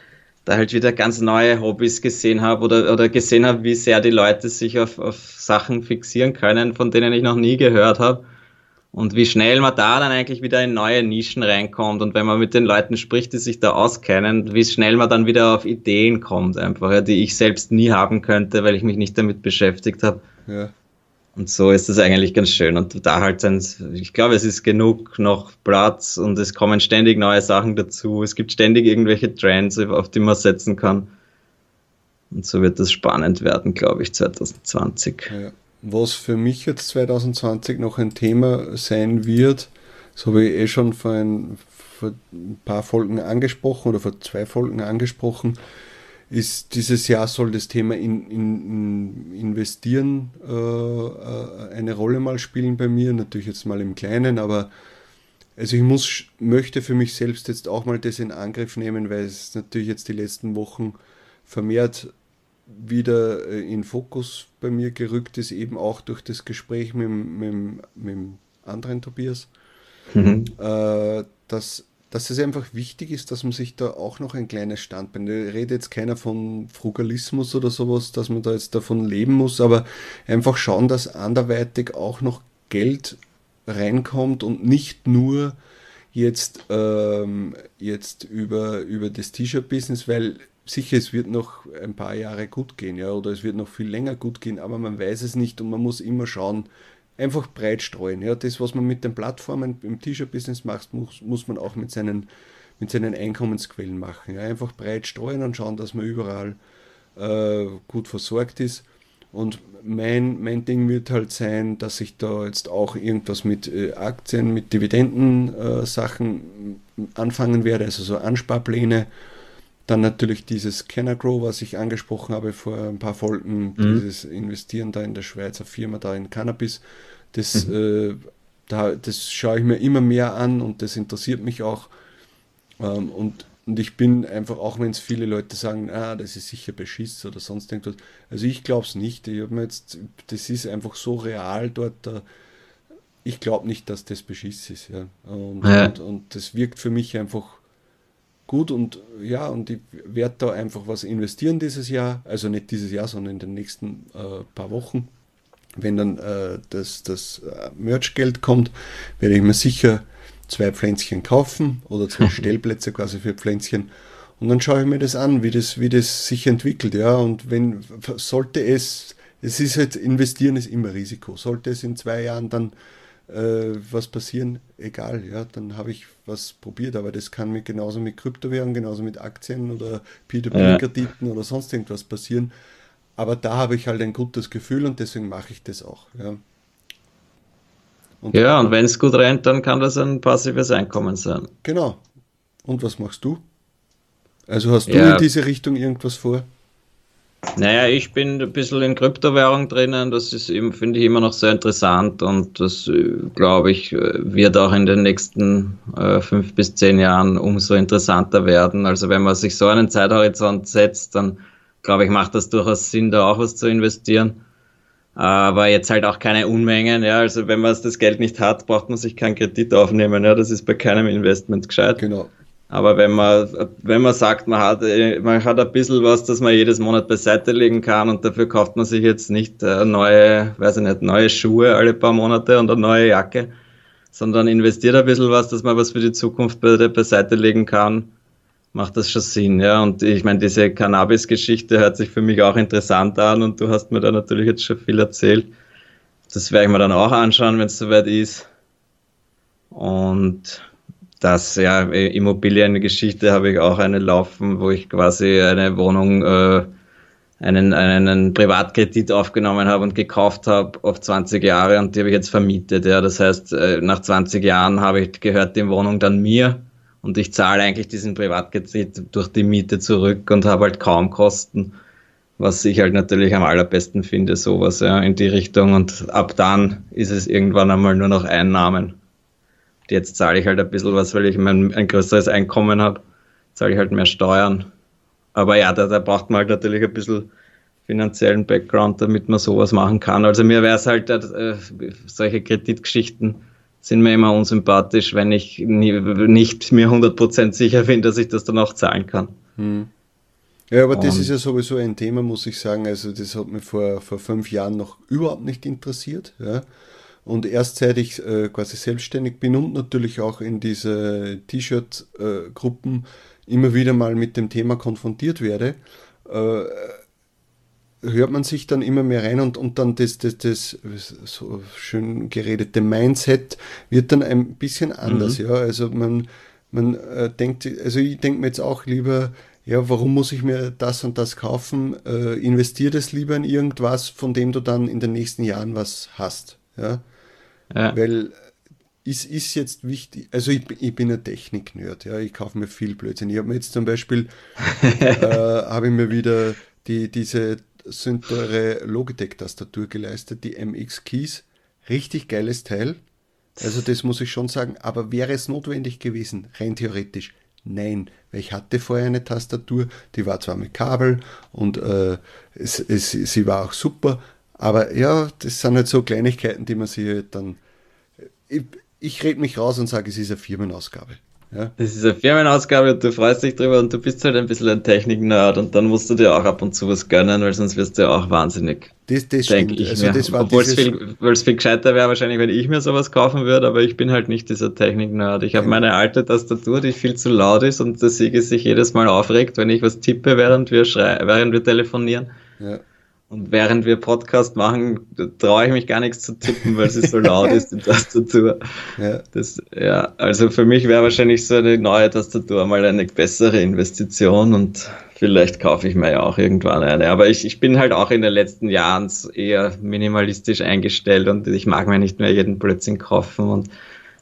da halt wieder ganz neue Hobbys gesehen habe oder, oder gesehen habe, wie sehr die Leute sich auf, auf Sachen fixieren können, von denen ich noch nie gehört habe. Und wie schnell man da dann eigentlich wieder in neue Nischen reinkommt und wenn man mit den Leuten spricht, die sich da auskennen, wie schnell man dann wieder auf Ideen kommt, einfach, ja, die ich selbst nie haben könnte, weil ich mich nicht damit beschäftigt habe. Ja. Und so ist das eigentlich ganz schön. Und da halt sind, ich glaube, es ist genug noch Platz und es kommen ständig neue Sachen dazu. Es gibt ständig irgendwelche Trends, auf die man setzen kann. Und so wird das spannend werden, glaube ich, 2020. Ja. Was für mich jetzt 2020 noch ein Thema sein wird, das habe ich eh schon vor ein, vor ein paar Folgen angesprochen oder vor zwei Folgen angesprochen, ist dieses Jahr soll das Thema in, in, in Investieren äh, äh, eine Rolle mal spielen bei mir, natürlich jetzt mal im Kleinen, aber also ich muss, möchte für mich selbst jetzt auch mal das in Angriff nehmen, weil es natürlich jetzt die letzten Wochen vermehrt wieder äh, in Fokus bei mir gerückt ist, eben auch durch das Gespräch mit, mit, mit dem anderen Tobias, mhm. äh, dass dass es einfach wichtig ist, dass man sich da auch noch ein kleines Standbein, da redet jetzt keiner von Frugalismus oder sowas, dass man da jetzt davon leben muss, aber einfach schauen, dass anderweitig auch noch Geld reinkommt und nicht nur jetzt, ähm, jetzt über, über das T-Shirt-Business, weil sicher, es wird noch ein paar Jahre gut gehen, ja, oder es wird noch viel länger gut gehen, aber man weiß es nicht und man muss immer schauen, einfach breit streuen. Ja, das, was man mit den Plattformen im T-Shirt-Business macht, muss, muss man auch mit seinen, mit seinen Einkommensquellen machen. Ja, einfach breit streuen und schauen, dass man überall äh, gut versorgt ist. Und mein, mein Ding wird halt sein, dass ich da jetzt auch irgendwas mit äh, Aktien, mit Dividenden-Sachen äh, anfangen werde, also so Ansparpläne. Dann natürlich dieses Kenner Grow, was ich angesprochen habe vor ein paar Folgen, mhm. dieses Investieren da in der Schweizer Firma, da in Cannabis. Das, mhm. äh, da, das schaue ich mir immer mehr an und das interessiert mich auch. Ähm, und, und ich bin einfach, auch wenn es viele Leute sagen, ah, das ist sicher Beschiss oder sonst irgendwas. Also ich glaube es nicht. Ich habe mir jetzt, das ist einfach so real dort. Da, ich glaube nicht, dass das Beschiss ist. Ja. Und, ja. und, und das wirkt für mich einfach gut und ja, und ich werde da einfach was investieren dieses Jahr. Also nicht dieses Jahr, sondern in den nächsten äh, paar Wochen wenn dann äh, das, das äh, Merch-Geld kommt, werde ich mir sicher zwei Pflänzchen kaufen oder zwei <laughs> Stellplätze quasi für Pflänzchen. Und dann schaue ich mir das an, wie das, wie das sich entwickelt. Ja, und wenn sollte es, es ist halt, investieren ist immer Risiko. Sollte es in zwei Jahren dann äh, was passieren, egal, ja, dann habe ich was probiert. Aber das kann mir genauso mit Kryptowährungen, genauso mit Aktien oder P2P-Krediten ja. oder sonst irgendwas passieren. Aber da habe ich halt ein gutes Gefühl und deswegen mache ich das auch. Ja, und, ja, und wenn es gut rennt, dann kann das ein passives Einkommen sein. Genau. Und was machst du? Also hast du ja. in diese Richtung irgendwas vor? Naja, ich bin ein bisschen in Kryptowährung drinnen. Das ist eben, finde ich, immer noch sehr interessant und das, äh, glaube ich, wird auch in den nächsten äh, fünf bis zehn Jahren umso interessanter werden. Also wenn man sich so einen Zeithorizont setzt, dann glaube ich, macht das durchaus Sinn, da auch was zu investieren. Aber jetzt halt auch keine Unmengen, ja. Also wenn man das Geld nicht hat, braucht man sich keinen Kredit aufnehmen, ja. Das ist bei keinem Investment gescheit. Genau. Aber wenn man, wenn man sagt, man hat, man hat ein bisschen was, das man jedes Monat beiseite legen kann und dafür kauft man sich jetzt nicht äh, neue, weiß ich nicht, neue Schuhe alle paar Monate und eine neue Jacke, sondern investiert ein bisschen was, dass man was für die Zukunft beiseite legen kann macht das schon Sinn, ja. Und ich meine, diese Cannabis-Geschichte hört sich für mich auch interessant an und du hast mir da natürlich jetzt schon viel erzählt. Das werde ich mir dann auch anschauen, wenn es soweit ist. Und das, ja, Immobiliengeschichte habe ich auch eine laufen, wo ich quasi eine Wohnung, äh, einen, einen Privatkredit aufgenommen habe und gekauft habe auf 20 Jahre und die habe ich jetzt vermietet. Ja. Das heißt, äh, nach 20 Jahren habe ich gehört die Wohnung dann mir und ich zahle eigentlich diesen Privatkredit durch die Miete zurück und habe halt kaum Kosten, was ich halt natürlich am allerbesten finde, sowas ja, in die Richtung und ab dann ist es irgendwann einmal nur noch Einnahmen. Jetzt zahle ich halt ein bisschen was, weil ich mein, ein größeres Einkommen habe, zahle ich halt mehr Steuern. Aber ja, da, da braucht man halt natürlich ein bisschen finanziellen Background, damit man sowas machen kann. Also mir wäre es halt äh, solche Kreditgeschichten sind mir immer unsympathisch, wenn ich nie, nicht mir 100% sicher bin, dass ich das dann auch zahlen kann. Hm. Ja, aber Und das ist ja sowieso ein Thema, muss ich sagen. Also das hat mich vor, vor fünf Jahren noch überhaupt nicht interessiert. Ja. Und erst seit ich äh, quasi selbstständig bin und natürlich auch in diese T-Shirt-Gruppen immer wieder mal mit dem Thema konfrontiert werde, äh, hört man sich dann immer mehr rein und, und dann das, das, das so schön geredete Mindset wird dann ein bisschen anders. Mhm. Ja, also man, man äh, denkt, also ich denke mir jetzt auch lieber, ja, warum muss ich mir das und das kaufen? Äh, investiere das lieber in irgendwas, von dem du dann in den nächsten Jahren was hast. Ja, ja. weil ist, ist jetzt wichtig, also ich, ich bin ein Technik-Nerd, ja, ich kaufe mir viel Blödsinn. Ich habe mir jetzt zum Beispiel, <laughs> äh, habe ich mir wieder die, diese Synthore Logitech-Tastatur geleistet, die MX Keys. Richtig geiles Teil. Also das muss ich schon sagen, aber wäre es notwendig gewesen, rein theoretisch? Nein, weil ich hatte vorher eine Tastatur, die war zwar mit Kabel und äh, es, es, sie war auch super, aber ja, das sind halt so Kleinigkeiten, die man sich halt dann. Ich, ich rede mich raus und sage, es ist eine Firmenausgabe. Ja. Das ist eine Firmenausgabe und du freust dich drüber und du bist halt ein bisschen ein Technik-Nerd und dann musst du dir auch ab und zu was gönnen, weil sonst wirst du ja auch wahnsinnig. Das, das stimmt. Ich also das war Obwohl es viel, viel gescheiter wäre wahrscheinlich, wenn ich mir sowas kaufen würde, aber ich bin halt nicht dieser Technik-Nerd. Ich habe ja. meine alte Tastatur, die viel zu laut ist und der Siege sich jedes Mal aufregt, wenn ich was tippe, während wir, schrei während wir telefonieren. Ja. Und während wir Podcast machen, traue ich mich gar nichts zu tippen, weil sie so laut ist, die <laughs> Tastatur. Ja. Das, ja, also für mich wäre wahrscheinlich so eine neue Tastatur mal eine bessere Investition und vielleicht kaufe ich mir ja auch irgendwann eine. Aber ich, ich bin halt auch in den letzten Jahren eher minimalistisch eingestellt und ich mag mir nicht mehr jeden Blödsinn kaufen und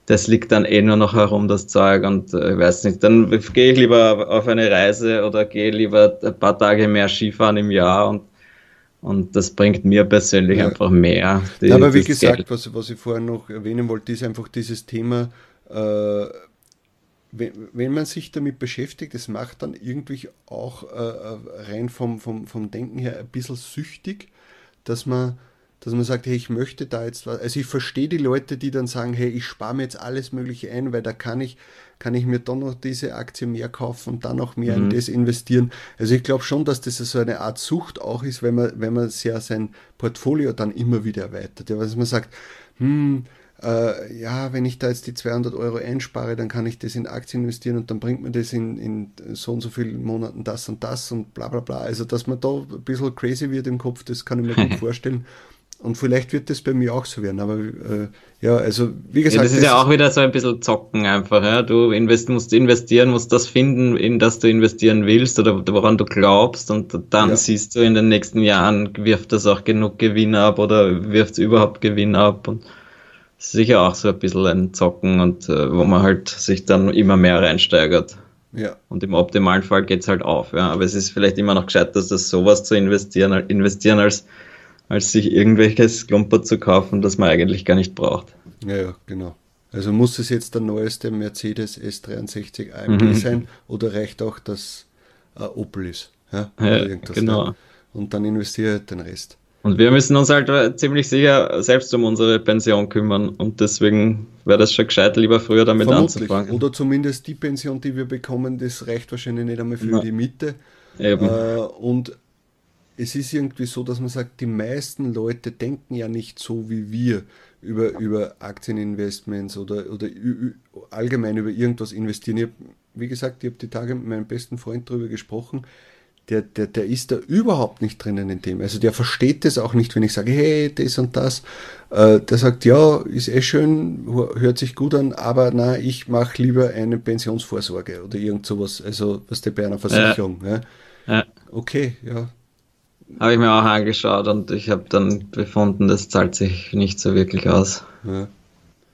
das liegt dann eh nur noch herum, das Zeug und äh, ich weiß nicht, dann gehe ich lieber auf eine Reise oder gehe lieber ein paar Tage mehr Skifahren im Jahr und und das bringt mir persönlich ja. einfach mehr. Die, aber wie gesagt, was, was ich vorhin noch erwähnen wollte, ist einfach dieses Thema, äh, wenn, wenn, man sich damit beschäftigt, es macht dann irgendwie auch äh, rein vom, vom, vom Denken her ein bisschen süchtig, dass man, dass man sagt, hey, ich möchte da jetzt was. Also ich verstehe die Leute, die dann sagen, hey, ich spare mir jetzt alles Mögliche ein, weil da kann ich, kann ich mir dann noch diese Aktie mehr kaufen und dann noch mehr mhm. in das investieren. Also ich glaube schon, dass das so eine Art Sucht auch ist, wenn man, wenn man sehr sein Portfolio dann immer wieder erweitert. Ja, dass man sagt, hm, äh, ja, wenn ich da jetzt die 200 Euro einspare, dann kann ich das in Aktien investieren und dann bringt mir das in, in so und so vielen Monaten das und das und bla bla bla. Also, dass man da ein bisschen crazy wird im Kopf, das kann ich mir gut <laughs> vorstellen. Und vielleicht wird das bei mir auch so werden. Aber äh, ja, also wie gesagt. Ja, das ist ja auch wieder so ein bisschen zocken einfach. Ja? Du invest, musst investieren, musst das finden, in das du investieren willst oder woran du glaubst. Und dann ja. siehst du in den nächsten Jahren, wirft das auch genug Gewinn ab oder wirft es überhaupt Gewinn ab. Und sicher auch so ein bisschen ein Zocken und äh, wo man halt sich dann immer mehr reinsteigert. Ja. Und im optimalen Fall geht es halt auf. Ja. Aber es ist vielleicht immer noch gescheit, dass das sowas zu investieren, investieren als als sich irgendwelches Klumper zu kaufen, das man eigentlich gar nicht braucht. Ja, ja, genau. Also muss es jetzt der neueste Mercedes S63 AMG mhm. sein oder reicht auch, dass äh, Opel ist? Ja, ja genau. Da. Und dann investiere ich den Rest. Und wir müssen uns halt ziemlich sicher selbst um unsere Pension kümmern und deswegen wäre das schon gescheit, lieber früher damit Vermutlich. anzufangen. Oder zumindest die Pension, die wir bekommen, das reicht wahrscheinlich nicht einmal für ja. die Miete. Eben. Äh, und es ist irgendwie so, dass man sagt, die meisten Leute denken ja nicht so wie wir über, über Aktieninvestments oder, oder allgemein über irgendwas investieren. Ich hab, wie gesagt, ich habe die Tage mit meinem besten Freund darüber gesprochen. Der, der, der ist da überhaupt nicht drinnen in dem. Also der versteht das auch nicht, wenn ich sage, hey, das und das. Äh, der sagt, ja, ist eh schön, hört sich gut an, aber na, ich mache lieber eine Pensionsvorsorge oder irgend sowas. Also was der bei einer Versicherung. Ja. Ja. Okay, ja, habe ich mir auch angeschaut und ich habe dann befunden, das zahlt sich nicht so wirklich aus. Ja.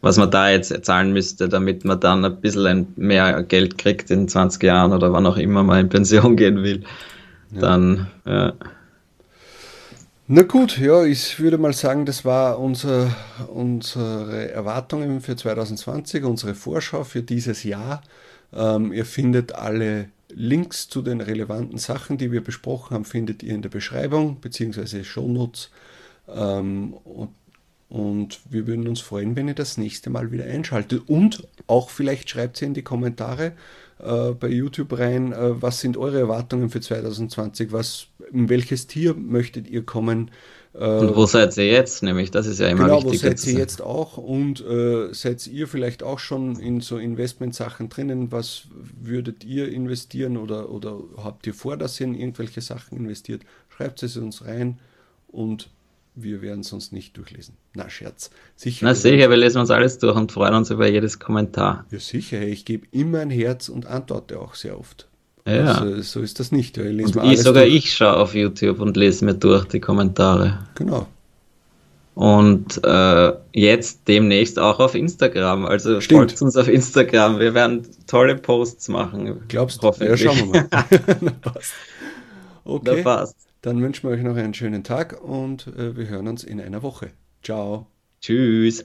Was man da jetzt zahlen müsste, damit man dann ein bisschen mehr Geld kriegt in 20 Jahren oder wann auch immer man in Pension <laughs> gehen will. Ja. Dann, ja. Na gut, ja, ich würde mal sagen, das war unser, unsere Erwartungen für 2020, unsere Vorschau für dieses Jahr. Ähm, ihr findet alle Links zu den relevanten Sachen, die wir besprochen haben, findet ihr in der Beschreibung bzw. Shownotes. Ähm, und, und wir würden uns freuen, wenn ihr das nächste Mal wieder einschaltet. Und auch vielleicht schreibt ihr in die Kommentare äh, bei YouTube rein, äh, was sind eure Erwartungen für 2020? Was, in welches Tier möchtet ihr kommen? Und wo seid ihr jetzt? Nämlich, das ist ja immer genau, wichtig. Genau, wo seid ihr jetzt auch? Und äh, seid ihr vielleicht auch schon in so Investmentsachen drinnen? Was würdet ihr investieren oder, oder habt ihr vor, dass ihr in irgendwelche Sachen investiert? Schreibt es uns rein und wir werden es uns nicht durchlesen. Na, Scherz. Sicher. Na, sicher, wir lesen uns alles durch und freuen uns über jedes Kommentar. Ja, sicher. Ich gebe immer ein Herz und antworte auch sehr oft. Ja. Also, so ist das nicht. Ich ich, sogar durch. ich schaue auf YouTube und lese mir durch die Kommentare. Genau. und äh, jetzt demnächst auch auf Instagram. Also Stimmt. folgt uns auf Instagram. Wir werden tolle Posts machen. Glaubst du? Ja, schauen wir mal. <laughs> <laughs> passt. Okay. passt. Dann wünschen wir euch noch einen schönen Tag und äh, wir hören uns in einer Woche. Ciao. Tschüss.